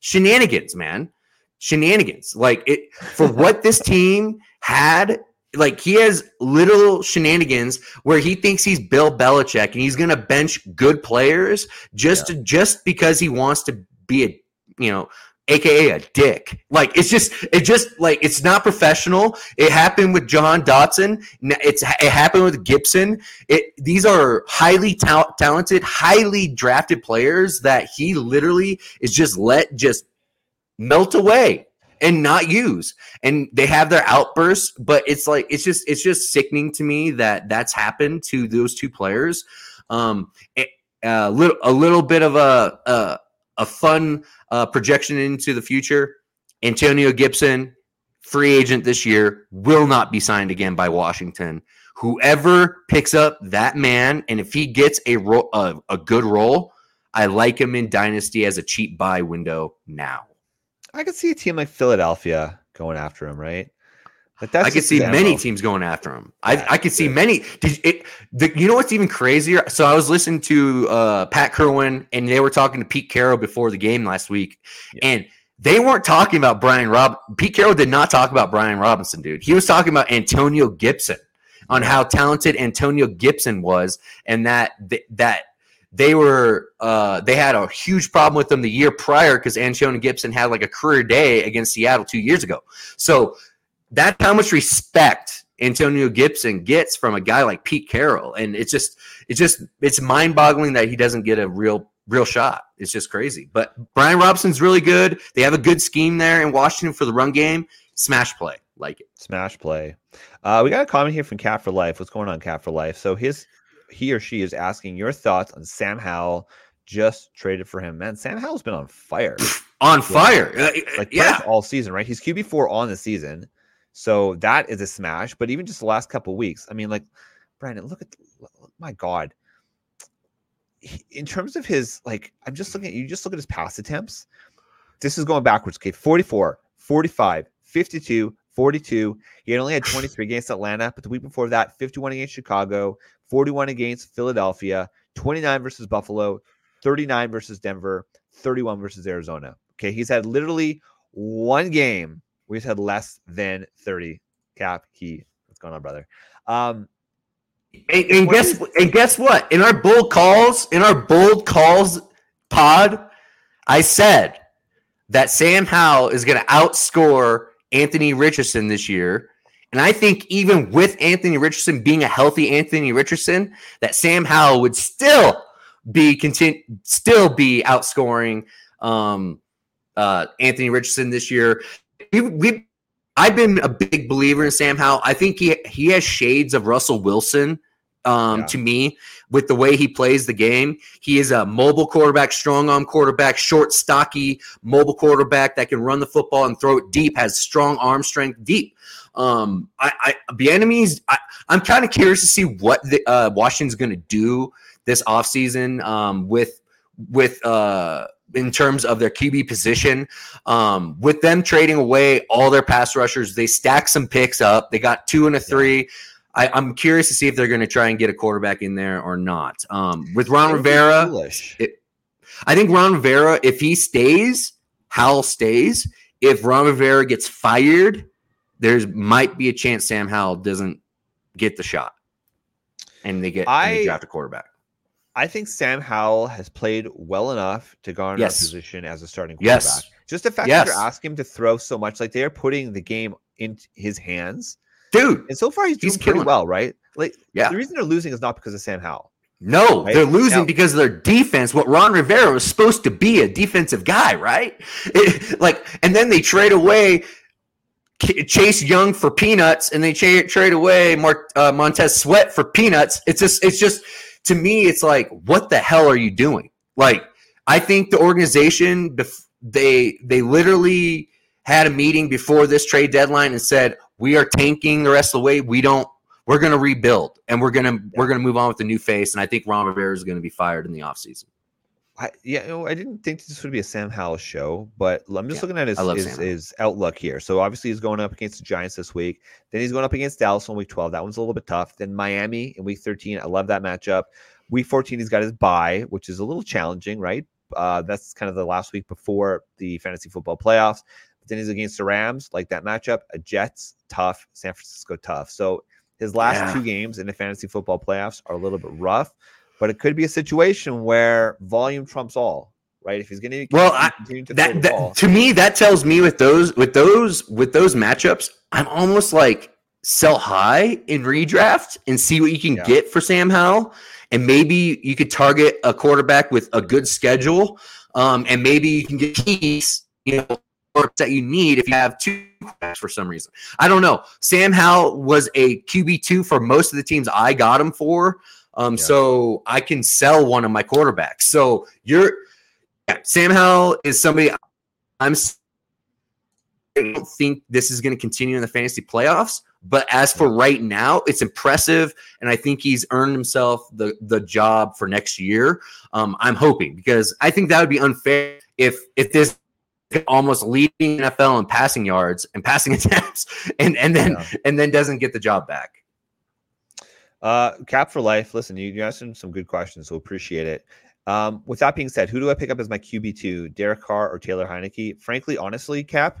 shenanigans, man. Shenanigans, like it for what this team had. Like he has little shenanigans where he thinks he's Bill Belichick and he's going to bench good players just yeah. to just because he wants to be a you know, aka a dick. Like it's just it just like it's not professional. It happened with Jahan Dotson. It's it happened with Gibson. It these are highly ta- talented, highly drafted players that he literally is just let just melt away and not use. And they have their outbursts, but it's like it's just it's just sickening to me that that's happened to those two players. Um, a, a little a little bit of a, a a fun uh, projection into the future. Antonio Gibson, free agent this year, will not be signed again by Washington. Whoever picks up that man, and if he gets a ro- a, a good role, I like him in Dynasty as a cheap buy window now. I could see a team like Philadelphia going after him, right? But that's I could see many teams going after him. I, I could see many. Did it, the, you know what's even crazier? So I was listening to uh, Pat Kirwan, and they were talking to Pete Carroll before the game last week, yeah. and they weren't talking about Brian Rob. Pete Carroll did not talk about Brian Robinson, dude. He was talking about Antonio Gibson on how talented Antonio Gibson was, and that that they were uh, they had a huge problem with them the year prior because Antonio Gibson had like a career day against Seattle two years ago. So that's how much respect Antonio Gibson gets from a guy like Pete Carroll. And it's just, it's just, it's mind boggling that he doesn't get a real, real shot. It's just crazy. But Brian Robinson's really good. They have a good scheme there in Washington for the run game. Smash play. Like it. Smash play. Uh, we got a comment here from Cat for Life. What's going on, Cat for Life? So his, he or she is asking your thoughts on Sam Howell just traded for him. Man, Sam Howell's been on fire. on fire. Uh, like yeah. all season, right? He's QB4 on the season. So that is a smash. But even just the last couple weeks, I mean, like Brandon, look at my God. in terms of his, like, I'm just looking at you, just look at his pass attempts. This is going backwards. Okay, 44, 45, 52, 42. He had only had 23 against Atlanta, but the week before that, 51 against Chicago, 41 against Philadelphia, 29 versus Buffalo, 39 versus Denver, 31 versus Arizona. Okay, he's had literally one game We've had less than 30 cap key. What's going on, brother? Um, and, and guess and guess what? In our bold calls, in our bold calls pod, I said that Sam Howell is going to outscore Anthony Richardson this year. And I think even with Anthony Richardson being a healthy Anthony Richardson, that Sam Howell would still be continue still be outscoring um, uh, Anthony Richardson this year we, we I've been a big believer in Sam Howell. I think he he has shades of Russell Wilson um, yeah. to me with the way he plays the game. He is a mobile quarterback, strong arm quarterback, short, stocky, mobile quarterback that can run the football and throw it deep, has strong arm strength deep. Um, I, I Bieniemy's. I, I'm kind of curious to see what the, uh, Washington's going to do this offseason um, with with uh in terms of their QB position. Um, with them trading away all their pass rushers, they stacked some picks up. They got two and a three. I, I'm curious to see if they're going to try and get a quarterback in there or not. Um, with Ron It would be Rivera, it- I think Ron Rivera, if he stays, Howell stays. If Ron Rivera gets fired, there's might be a chance Sam Howell doesn't get the shot, and they get and they I- draft a quarterback. I think Sam Howell has played well enough to garner Yes. a position as a starting quarterback. Yes. Just the fact Yes. that you're asking him to throw so much, like they're putting the game in his hands. Dude, And so far, he's doing He's pretty well, right? Like, Yeah. the reason they're losing is not because of Sam Howell. No, Right? they're losing Now- because of their defense. What Ron Rivera was supposed to be a defensive guy, right? It- like, and then they trade away Chase Young for peanuts, and they cha- trade away Mar- uh, Montez Sweat for peanuts. It's just, it's just to me, it's like, what the hell are you doing? Like, I think the organization, they they literally had a meeting before this trade deadline and said, we are tanking the rest of the way. We don't we're going to rebuild and we're going to we're going to move on with a new face and i think ron rivera is going to be fired in the offseason I, yeah, you know, I didn't think this would be a Sam Howell show, but I'm just Yeah, looking at his his, his outlook here. So obviously he's going up against the Giants this week. Then he's going up against Dallas on week 12. That one's a little bit tough. Then Miami in week 13. I love that matchup. Week 14, he's got his bye, which is a little challenging, right? Uh, that's kind of the last week before the fantasy football playoffs. Then he's against the Rams, like that matchup. A Jets tough, San Francisco tough. So his last Yeah. two games in the fantasy football playoffs are a little bit rough, but it could be a situation where volume trumps all, right? If he's going to Well, I- to that, that ball, to me that tells me with those with those with those matchups i'm almost like sell high in redraft and see what you can Yeah. get for sam howell and maybe you could target a quarterback with a good schedule um, and maybe you can get keys you know that you need if you have two quarterbacks for some reason i don't know sam howell was a qb2 for most of the teams i got him for um, Yeah. so i can sell one of my quarterbacks so you're yeah, Sam Howell is somebody I'm. I don't think this is going to continue in the fantasy playoffs, but as for right now, it's impressive, and I think he's earned himself the the job for next year. Um, I'm hoping because I think that would be unfair if if this almost leading NFL in passing yards and passing attempts, and and then Yeah. and then doesn't get the job back. Uh, cap for life. Listen, you, you asked some- some good questions, so appreciate it. Um, with that being said, who do I pick up as my QB two, Derek Carr or Taylor Heinicke? Frankly, honestly, Cap,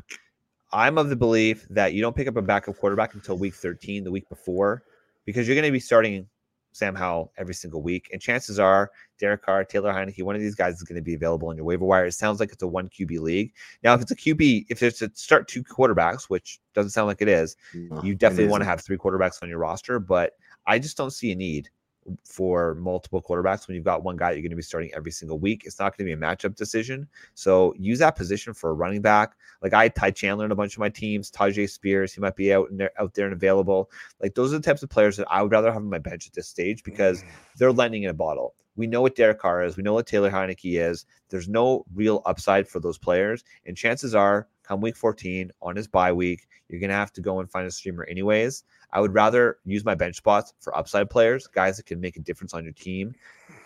I'm of the belief that you don't pick up a backup quarterback until week 13, the week before, because you're going to be starting Sam Howell every single week, and chances are Derek Carr, Taylor Heinicke, one of these guys is going to be available on your waiver wire. It sounds like it's a one QB league. Now, if it's a QB, if it's a start two quarterbacks, which doesn't sound like it is, you definitely want to have three quarterbacks on your roster, but I just don't see a need for multiple quarterbacks when you've got one guy you're going to be starting every single week. It's not going to be a matchup decision. So use that position for a running back. Like I had Ty Chandler in a bunch of my teams, Tyjae Spears, he might be out and there, out there and available. Like those are the types of players that I would rather have on my bench at this stage because mm. they're lending in a bottle. We know what Derek Carr is. We know what Taylor Heinicke is. There's no real upside for those players. And chances are, come week 14 on his bye week, you're going to have to go and find a streamer anyways. I would rather use my bench spots for upside players, guys that can make a difference on your team.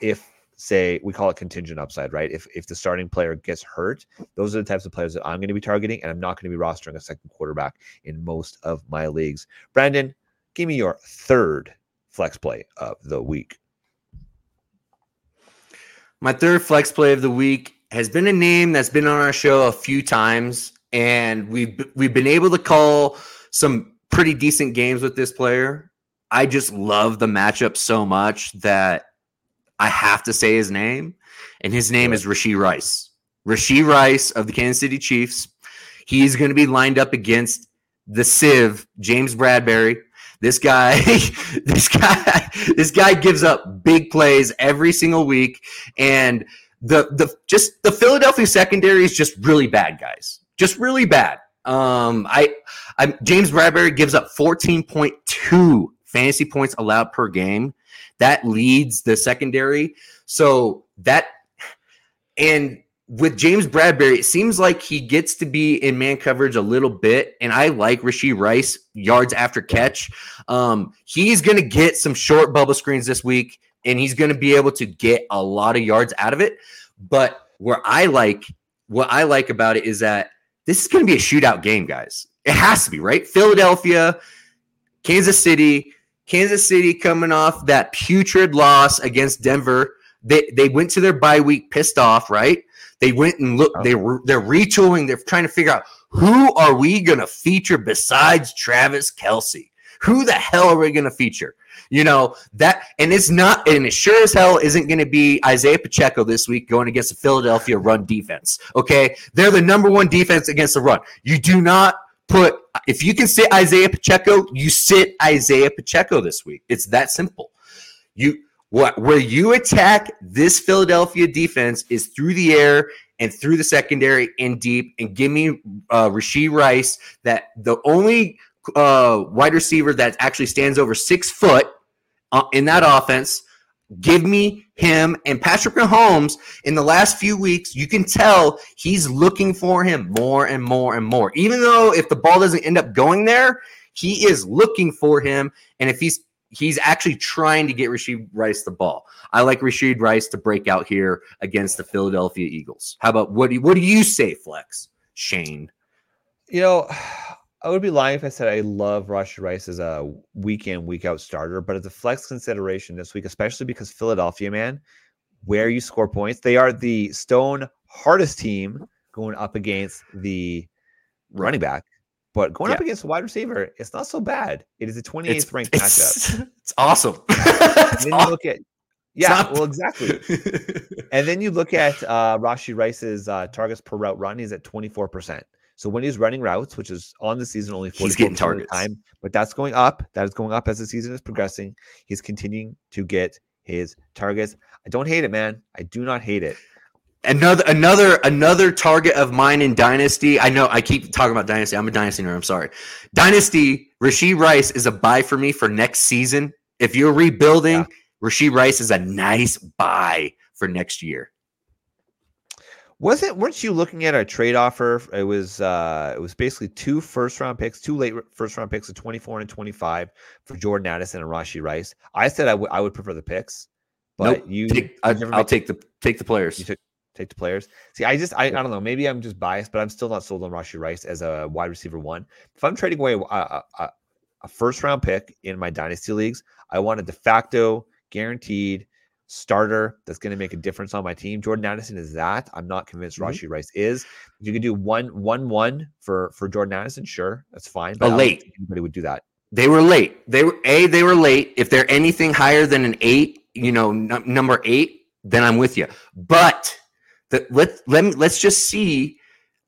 If say we call it contingent upside, right? If if the starting player gets hurt, those are the types of players that I'm going to be targeting, and I'm not going to be rostering a second quarterback in most of my leagues. Brandon, give me your third flex play of the week. My third flex play of the week has been a name that's been on our show a few times, and we've we've been able to call some pretty decent games with this player. I just love the matchup so much that I have to say his name, and his name is Rashee Rice. Rashee Rice of the Kansas City Chiefs. He's going to be lined up against the Civ, James Bradberry. This guy, this guy, this guy gives up big plays every single week, and the the just the Philadelphia secondary is just really bad, guys. Just really bad. Um, I, I James Bradberry gives up fourteen point two fantasy points allowed per game. That leads the secondary. So that and with James Bradberry, it seems like he gets to be in man coverage a little bit, and I like Rashee Rice yards after catch. Um, he's going to get some short bubble screens this week, and he's going to be able to get a lot of yards out of it. But where I like what I like about it is that this is going to be a shootout game, guys. It has to be right. Philadelphia, Kansas City. Kansas City coming off that putrid loss against Denver. They they went to their bye week pissed off, right? They went and look. Oh. They were they're retooling. They're trying to figure out who are we going to feature besides Travis Kelce. Who the hell are we going to feature? You know that, and it's not, and it sure as hell isn't going to be Isaiah Pacheco this week going against the Philadelphia run defense. Okay, they're the number one defense against the run. You do not put if you can sit Isaiah Pacheco, you sit Isaiah Pacheco this week. It's that simple. You what where you attack this Philadelphia defense is through the air and through the secondary and deep, and give me uh, Rashee Rice. That the only uh, wide receiver that actually stands over six foot uh, in that offense. Give me him and Patrick Mahomes in the last few weeks. You can tell he's looking for him more and more and more. Even though if the ball doesn't end up going there, he is looking for him. And if he's he's actually trying to get Rashee Rice the ball. I like Rashee Rice to break out here against the Philadelphia Eagles. How about what do you, what do you say, Flex? Shane. You know, I would be lying if I said I love Rashee Rice as a week in, week out starter, but as a flex consideration this week, especially because Philadelphia, man, where you score points, they are the stone hardest team going up against the running back. But going yeah. up against a wide receiver, it's not so bad. It is a 28th it's, ranked it's, matchup. It's awesome. it's then awesome. you look at yeah, well, exactly. and then you look at uh, Rashee Rice's uh, targets per route run. He's at 24%. So when he's running routes, which is on the season only 40 he's getting targets time, but that's going up. That is going up as the season is progressing. He's continuing to get his targets. I don't hate it, man. I do not hate it. Another another another target of mine in Dynasty. I know I keep talking about Dynasty. I'm a Dynasty nerd. I'm sorry. Dynasty, Rashee Rice is a buy for me for next season. If you're rebuilding, yeah. Rashee Rice is a nice buy for next year. Was it? Weren't you looking at a trade offer? It was. uh It was basically two first round picks, two late first round picks of twenty four and twenty five for Jordan Addison and Rashee Rice. I said I would. I would prefer the picks, but nope. you. Take, I, will take the take the players. You took take the players. See, I just I, I don't know. Maybe I'm just biased, but I'm still not sold on Rashee Rice as a wide receiver one. If I'm trading away a, a, a first round pick in my dynasty leagues, I want a de facto guaranteed starter that's going to make a difference on my team. Jordan Addison is that. I'm not convinced mm-hmm. Rashee Rice is. You could do one one one for for Jordan Addison, sure, that's fine. But late. Anybody would do that. They were late. They were a. They were late. If they're anything higher than an eight, you know, n- number eight, then I'm with you. But the, let let let's just see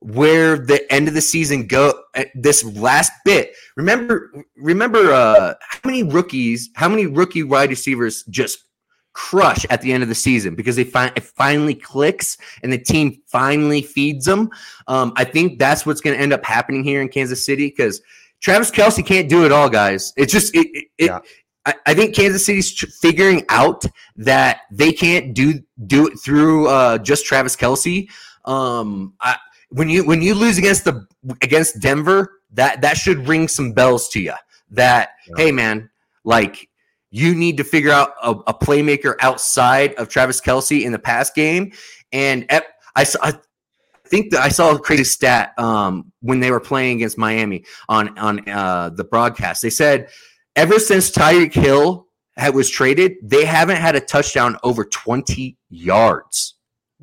where the end of the season go uh, this last bit remember remember uh how many rookies how many rookie wide receivers just crush at the end of the season because they find it finally clicks and the team finally feeds them. Um, I think that's what's going to end up happening here in Kansas City because Travis Kelce can't do it all, guys. It's just it. it, yeah. I, I, think Kansas City's tr- figuring out that they can't do do it through uh, just Travis Kelce. Um, I, when you when you lose against the against Denver, that that should ring some bells to you. That yeah. hey man, like you need to figure out a, a playmaker outside of Travis Kelce in the pass game. And I, I think that I saw a crazy stat um, when they were playing against Miami on on uh, the broadcast. They said ever since Tyreek Hill had, was traded, they haven't had a touchdown over 20 yards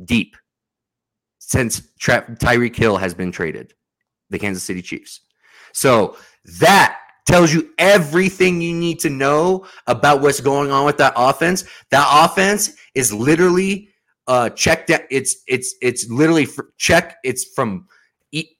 deep since Tra- Tyreek Hill has been traded. The Kansas City Chiefs. So that tells you everything you need to know about what's going on with that offense. That offense is literally uh check that it's it's it's literally check it's from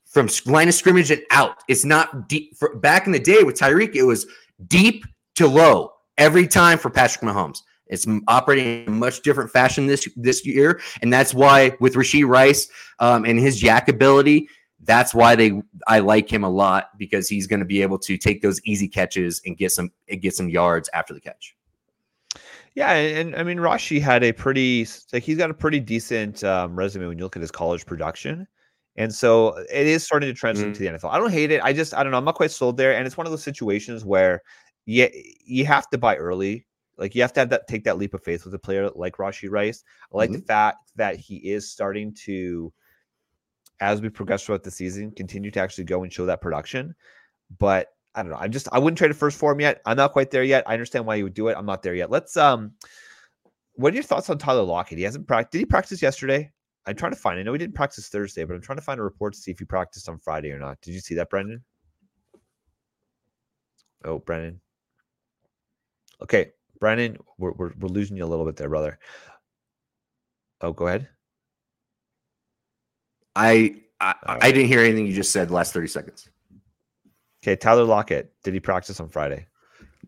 from line of scrimmage and out. It's not deep. For, back in the day with Tyreek, it was deep to low every time for Patrick Mahomes. It's operating in a much different fashion this this year, and that's why with Rashee Rice um, and his YAC ability, that's why they I like him a lot because he's going to be able to take those easy catches and get some get some yards after the catch. Yeah, and, and I mean Rashee had a pretty like he's got a pretty decent um, resume when you look at his college production. And so it is starting to translate mm-hmm. to the NFL. I don't hate it. I just I don't know. I'm not quite sold there. And it's one of those situations where you you have to buy early. Like you have to have that take that leap of faith with a player like Rashee Rice. I like mm-hmm. the fact that he is starting to as we progress throughout the season, continue to actually go and show that production. But I don't know. I'm just I wouldn't trade a first for him yet. I'm not quite there yet. I understand why you would do it. I'm not there yet. Let's um what are your thoughts on Tyler Lockett? He hasn't practiced. Did he practice yesterday? I'm trying to find. I know he didn't practice Thursday, but I'm trying to find a report to see if he practiced on Friday or not. Did you see that, Brendan? Oh, Brendan. Okay, Brendan, we're, we're, we're losing you a little bit there, brother. Oh, go ahead. I I, I didn't hear anything you just said last 30 seconds. Okay, Tyler Lockett. Did he practice on Friday?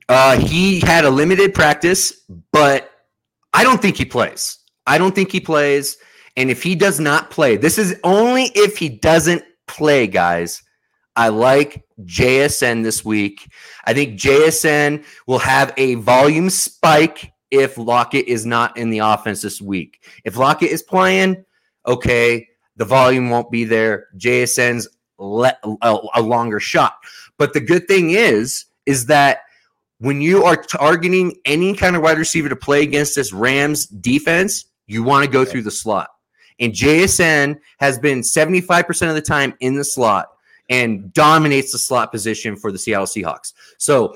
Uh, he had a limited practice, but I don't think he plays. I don't think he plays. And if he does not play, this is only if he doesn't play, guys. I like JSN this week. I think JSN will have a volume spike if Lockett is not in the offense this week. If Lockett is playing, okay, the volume won't be there. JSN's le- a, a longer shot. But the good thing is, is that when you are targeting any kind of wide receiver to play against this Rams defense, you want to go through the slot. And JSN has been 75% of the time in the slot and dominates the slot position for the Seattle Seahawks. So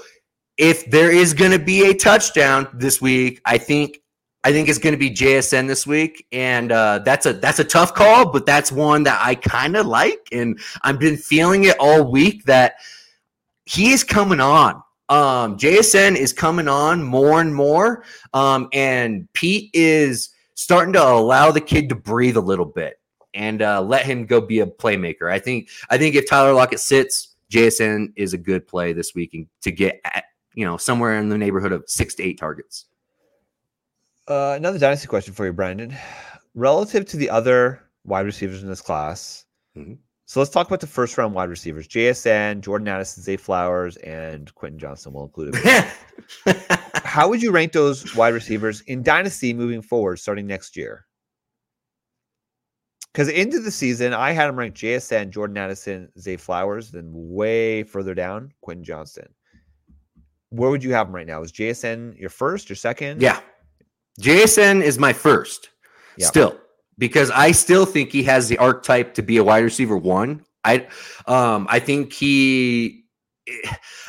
if there is going to be a touchdown this week, I think I think it's going to be JSN this week, and uh, that's a that's a tough call, but that's one that I kind of like, and I've been feeling it all week that he is coming on. Um, JSN is coming on more and more, um, and Pete is starting to allow the kid to breathe a little bit and uh, let him go be a playmaker. I think I think if Tyler Lockett sits, JSN is a good play this week and to get at, you know somewhere in the neighborhood of six to eight targets. Uh, another dynasty question for you, Brandon. Relative to the other wide receivers in this class, Mhm. so let's talk about the first round wide receivers: JSN, Jordan Addison, Zay Flowers, and Quentin Johnston. We'll include him. How would you rank those wide receivers in dynasty moving forward, starting next year? Because into the season, I had him ranked JSN, Jordan Addison, Zay Flowers, then way further down, Quentin Johnston. Where would you have him right now? Is JSN your first or second? yeah, JSN is my first Yeah. still because I still think he has the archetype to be a wide receiver one. I um I think he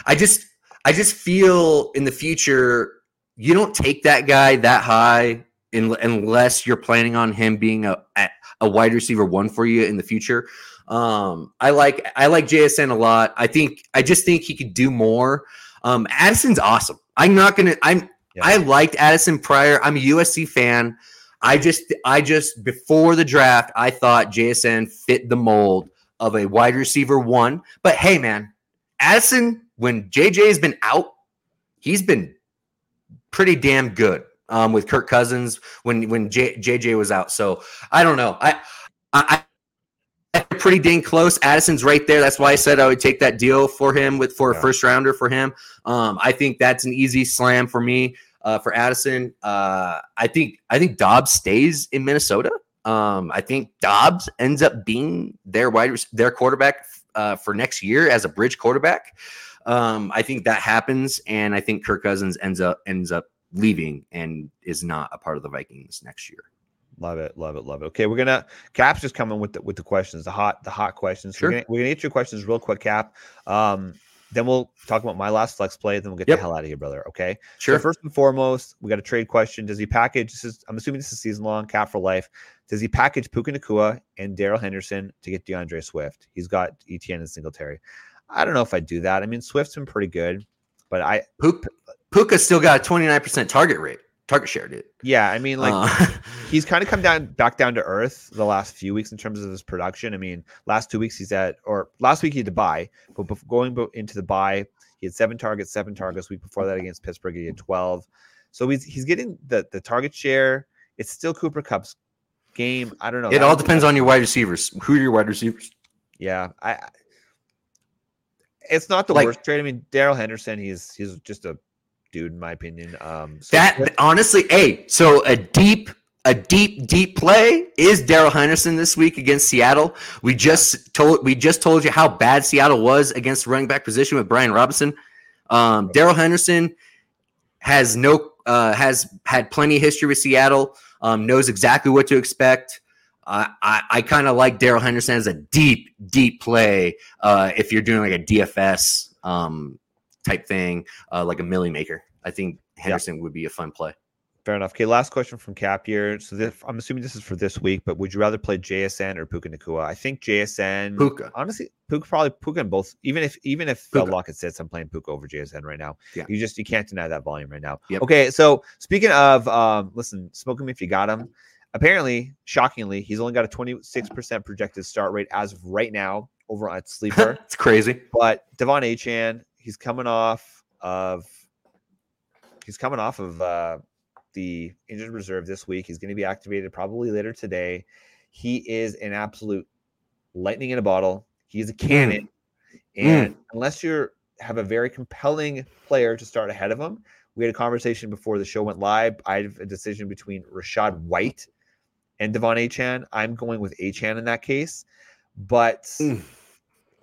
I just I just feel in the future you don't take that guy that high in, unless you're planning on him being a a- wide receiver one for you in the future. Um, I like I like JSN a lot. I think I just think he could do more. Um, Addison's awesome. I'm not gonna. I'm Yeah. I liked Addison prior. I'm a USC fan. I just I just before the draft I thought JSN fit the mold of a wide receiver one. But hey, man, Addison when JJ has been out, he's been pretty damn good um, with Kirk Cousins when when J, JJ was out. So I don't know. I I. I pretty dang close. Addison's right there. That's why I said I would take that deal for him with for a first rounder for him. Um, I think that's an easy slam for me uh, for Addison. Uh, I think I think Dobbs stays in Minnesota. Um, I think Dobbs ends up being their wide their quarterback uh, for next year as a bridge quarterback. Um, I think that happens, and I think Kirk Cousins ends up ends up leaving and is not a part of the Vikings next year. Love it, love it, love it. Okay, we're gonna Cap's just coming with the with the questions, the hot the hot questions. Sure. We're gonna we're gonna get your questions real quick, Cap. Um, then we'll talk about my last flex play. Then we'll get Yep. the hell out of here, brother. Okay. Sure. So first and foremost, we got a trade question. Does he package? This is I'm assuming this is season long cap for life. Does he package Puka Nacua and Darrell Henderson to get D'Andre Swift? He's got ETN and Singletary. I don't know if I do that. I mean, Swift's been pretty good, but I Puka, Puka still got a 29% target rate, target share, dude. yeah, I mean, like Uh, he's kind of come down back down to earth the last few weeks in terms of his production. I mean, last two weeks he's at, or last week he had to buy, but going into the bye, he had seven targets, seven targets. Week before that against Pittsburgh, he had twelve. So he's he's getting the the target share. It's still Cooper Kupp's game. I don't know. it That all depends on your wide receivers. Who are your wide receivers? Yeah, I. I- It's not the Like- worst trade. I mean, Darrell Henderson, he's he's just a dude in my opinion. Um, so That honestly, hey, so a deep, a deep, deep play is Darrell Henderson this week against Seattle. We just told we just told you how bad Seattle was against the running back position with Brian Robinson. Um, Darrell Henderson has no uh, has had plenty of history with Seattle. Um, knows exactly what to expect. Uh, I I kind of like Darrell Henderson as a deep, deep play. Uh, if you're doing like a DFS um, type thing, uh, like a millie maker. I think Henderson would be a fun play. Fair enough. Okay, last question from Cap here. So this, I'm assuming this is for this week, but would you rather play JSN or Puka Nacua? I think JSN. Puka. Honestly, Puka probably Puka and both. Even if even if Puka. Lockett sits, I'm playing Puka over JSN right now. Yeah. You just you can't deny that volume right now. Yep. Okay, so speaking of um, listen, smoke him if you got him. Apparently, shockingly, he's only got a 26% projected start rate as of right now over at Sleeper. it's crazy. But De'Von Achane, he's coming off of he's coming off of uh the injured reserve this week. He's going to be activated probably later today. He is an absolute lightning in a bottle. He's a cannon. And unless you're have a very compelling player to start ahead of him, we had a conversation before the show went live. I have a decision between Rachaad White and De'Von Achane. I'm going with Achane in that case. But Mm.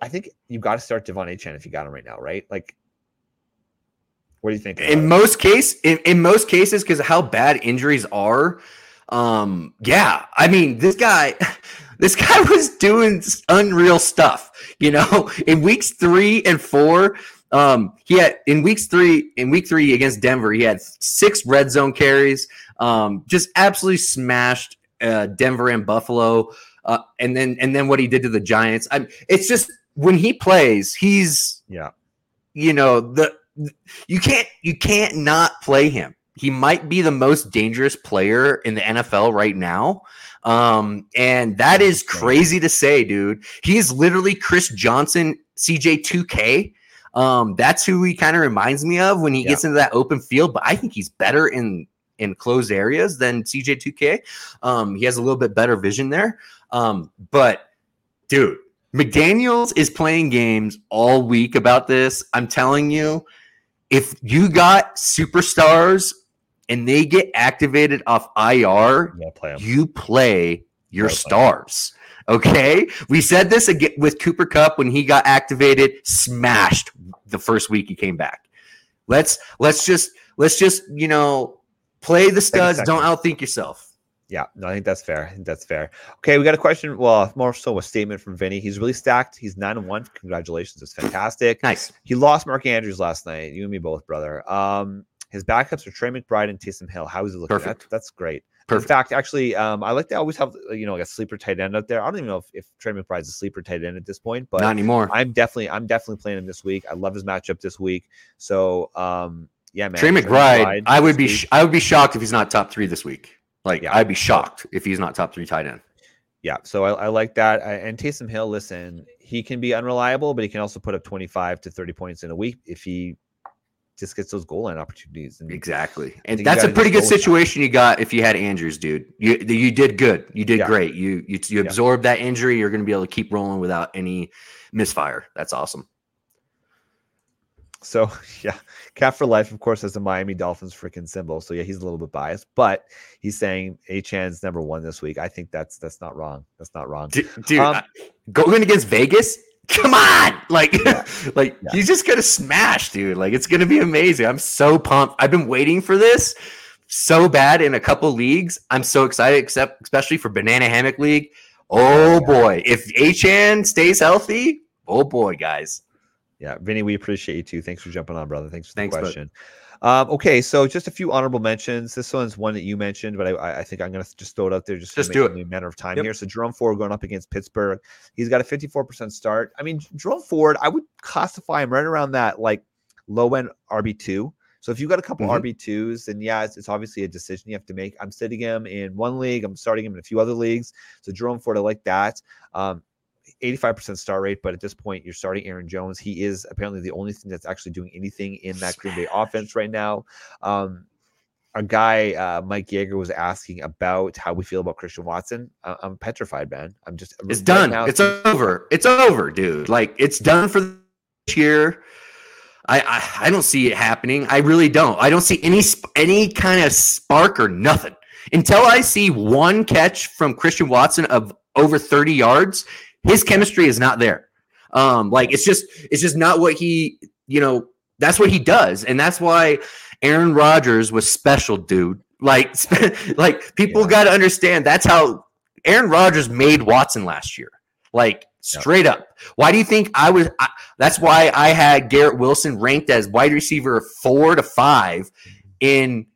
I think you got to start De'Von Achane if you got him right now, right? Like, what do you think? in most case in, in most cases because how bad injuries are um yeah i mean this guy this guy was doing unreal stuff you know in weeks three and four um he had in weeks three in week three against denver he had six red zone carries um just absolutely smashed uh denver and buffalo uh and then and then what he did to the giants i it's just when he plays he's yeah, you know the you can't you can't not play him. He might be the most dangerous player in the NFL right now. Um, and that is crazy to say, dude. He's literally Chris Johnson, CJ2K. Um, that's who he kind of reminds me of when he Yeah. gets into that open field, but I think he's better in in closed areas than CJ2K. Um, he has a little bit better vision there. Um, but dude, McDaniels is playing games all week about this. I'm telling you, if you got superstars and they get activated off IR, you play you play your play. stars. Okay. We said this again with Cooper Kupp when he got activated, smashed the first week he came back. Let's let's just let's just, you know, play the studs, don't outthink yourself. Yeah, no, I think that's fair. I think that's fair. Okay, we got a question. Well, more so a statement from Vinny. He's really stacked. He's nine and one. Congratulations, it's fantastic. Nice. He lost Mark Andrews last night. You and me both, brother. Um, his backups are Trey McBride and Taysom Hill. How is he looking? Perfect. That, that's great. Perfect. In fact, actually, um, I like to always have uh, you know like a sleeper tight end out there. I don't even know if, if Trey McBride's a sleeper tight end at this point, but Not anymore. I'm definitely I'm definitely playing him this week. I love his matchup this week. So um, yeah, man. Trey McBride, I would be sh- I would be shocked if he's not top three this week. Like Yeah. I'd be shocked if he's not top three tight end. Yeah, so I, I like that. I, and Taysom Hill, listen, he can be unreliable, but he can also put up 25 to 30 points in a week if he just gets those goal line opportunities. And Exactly, and that's a pretty good go with that. situation you got if you had Andrews, dude. You you did good. You did Yeah. great. You you you Yeah. that injury. You're going to be able to keep rolling without any misfire. That's awesome. So yeah, Cat for Life, of course, has the Miami Dolphins freaking symbol. So yeah, he's a little bit biased, but he's saying Achane's number one this week. I think that's that's not wrong. That's not wrong. D- Dude, Um, going against Vegas. Come on, like, Yeah. like Yeah. he's just gonna smash, dude. Like, it's gonna be amazing. I'm so pumped. I've been waiting for this so bad in a couple leagues. I'm so excited, except especially for Banana Hammock League. Oh boy, if Achane stays healthy, oh boy, guys. Yeah, Vinny, we appreciate you too. Thanks for jumping on, brother. Thanks for the Thanks, bud. question. Um, okay, so just a few honorable mentions. This one's one that you mentioned, but I, I- think I'm going to just throw it out there just, to Just do it a matter of time Yep. here. So Jerome Ford going up against Pittsburgh. He's got a 54% start. I mean, Jerome Ford, I would classify him right around that like low end RB2. So if you've got a couple Mhm. RB2s, then yeah, it's, it's obviously a decision you have to make. I'm sitting him in one league. I'm starting him in a few other leagues. So Jerome Ford, I like that. Um, 85% star rate, but at this point, you're starting Aaron Jones. He is apparently the only thing that's actually doing anything in that Green Bay offense right now. Um, our guy uh, Mike Yeager was asking about how we feel about Christian Watson. I- I'm petrified, man. I'm just It's right done. now, it's over. It's over, dude. Like it's done for this year. I, I I don't see it happening. I really don't. I don't see any any kind of spark or nothing until I see one catch from Christian Watson of over 30 yards. His chemistry is not there. Um, like it's just it's just not what he you know that's what he does, and that's why Aaron Rodgers was special, dude. Like like people Yeah. got to understand that's how Aaron Rodgers made Watson last year. Like straight up. Why do you think I was? I, that's why I had Garrett Wilson ranked as wide receiver four to five in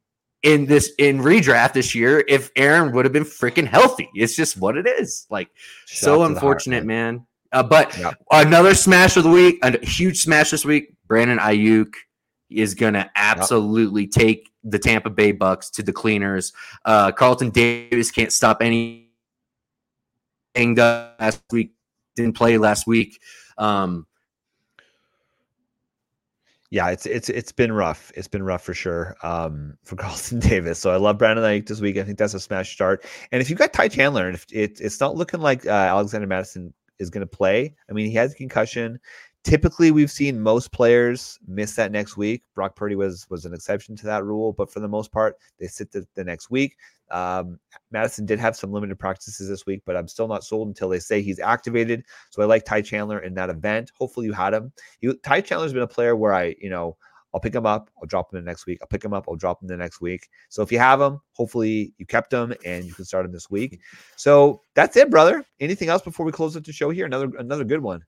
in this in redraft this year. If Aaron would have been freaking healthy, it's just what it is. Like Shot so unfortunate, heart, man. Uh, but Yep. another smash of the week, a huge smash this week. Brandon Aiyuk is gonna absolutely take the Tampa Bay Bucks to the cleaners. Uh, Carlton Davis can't stop anything last week. Didn't play last week. Um, Yeah, it's it's it's been rough. It's been rough for sure um, for Carlton Davis. So I love Brandon Aiyuk this week. I think that's a smash start. And if you got Ty Chandler, and if it, it's not looking like uh, Alexander Mattison is going to play, I mean, he has a concussion. Typically, we've seen most players miss that next week. Brock Purdy was was an exception to that rule, but for the most part, they sit the, the next week. Um, Mattison did have some limited practices this week, but I'm still not sold until they say he's activated. So I like Ty Chandler in that event. Hopefully, you had him. You, Ty Chandler's been a player where I, you know, I'll pick him up, I'll drop him the next week. I'll pick him up, I'll drop him the next week. So if you have him, hopefully you kept him and you can start him this week. So that's it, brother. Anything else before we close out the show here? Another another good one.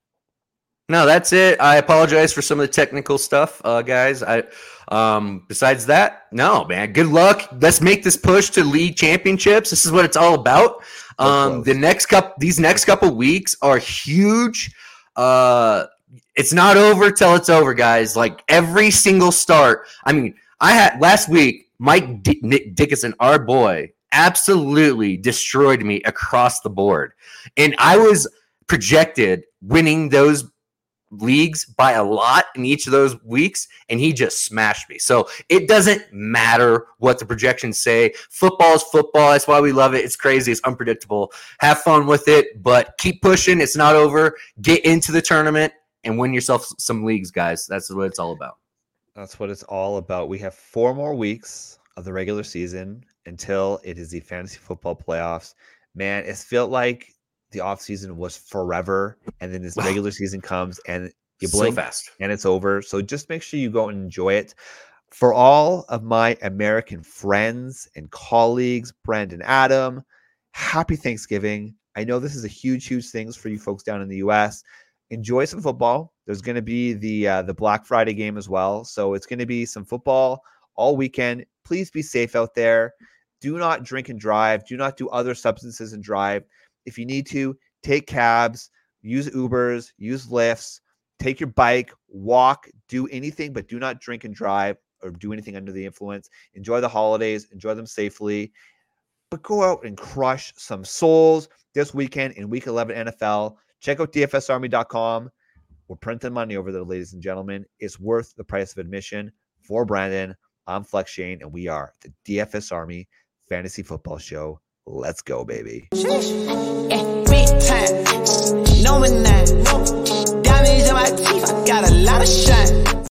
No, that's it. I apologize for some of the technical stuff, uh, guys. I um besides that, no, man. Good luck. Let's make this push to league championships. This is what it's all about. Um the next cup these next couple weeks are huge. Uh it's not over till it's over, guys. Like every single start. I mean, I had last week, Mike D- Nick Dickinson, our boy, absolutely destroyed me across the board. And I was projected winning those leagues by a lot in each of those weeks, and he just smashed me. So it doesn't matter what the projections say. Football is football. That's why we love it. It's crazy. It's unpredictable. Have fun with it, but keep pushing. It's not over. Get into the tournament and win yourself some leagues, guys. That's what it's all about. That's what it's all about. We have four more weeks of the regular season until it is the fantasy football playoffs. Man, it's felt like the offseason was forever. And then this Wow. regular season comes and you so blink fast. and it's over. So just make sure you go and enjoy it. For all of my American friends and colleagues, Brandon Adam, happy Thanksgiving. I know this is a huge, huge things for you folks down in the US. Enjoy some football. There's going to be the uh, the Black Friday game as well, so it's going to be some football all weekend. Please be safe out there. Do not drink and drive. Do not do other substances and drive. If you need to, take cabs, use Ubers, use Lyfts, take your bike, walk, do anything, but do not drink and drive or do anything under the influence. Enjoy the holidays, enjoy them safely, but go out and crush some souls this weekend in week 11 NFL. Check out dfsarmy.com. We're printing money over there, ladies and gentlemen. It's worth the price of admission. For Brandon, I'm Flex Shane, and we are the DFS Army Fantasy Football Show. Let's go, baby. Yeah,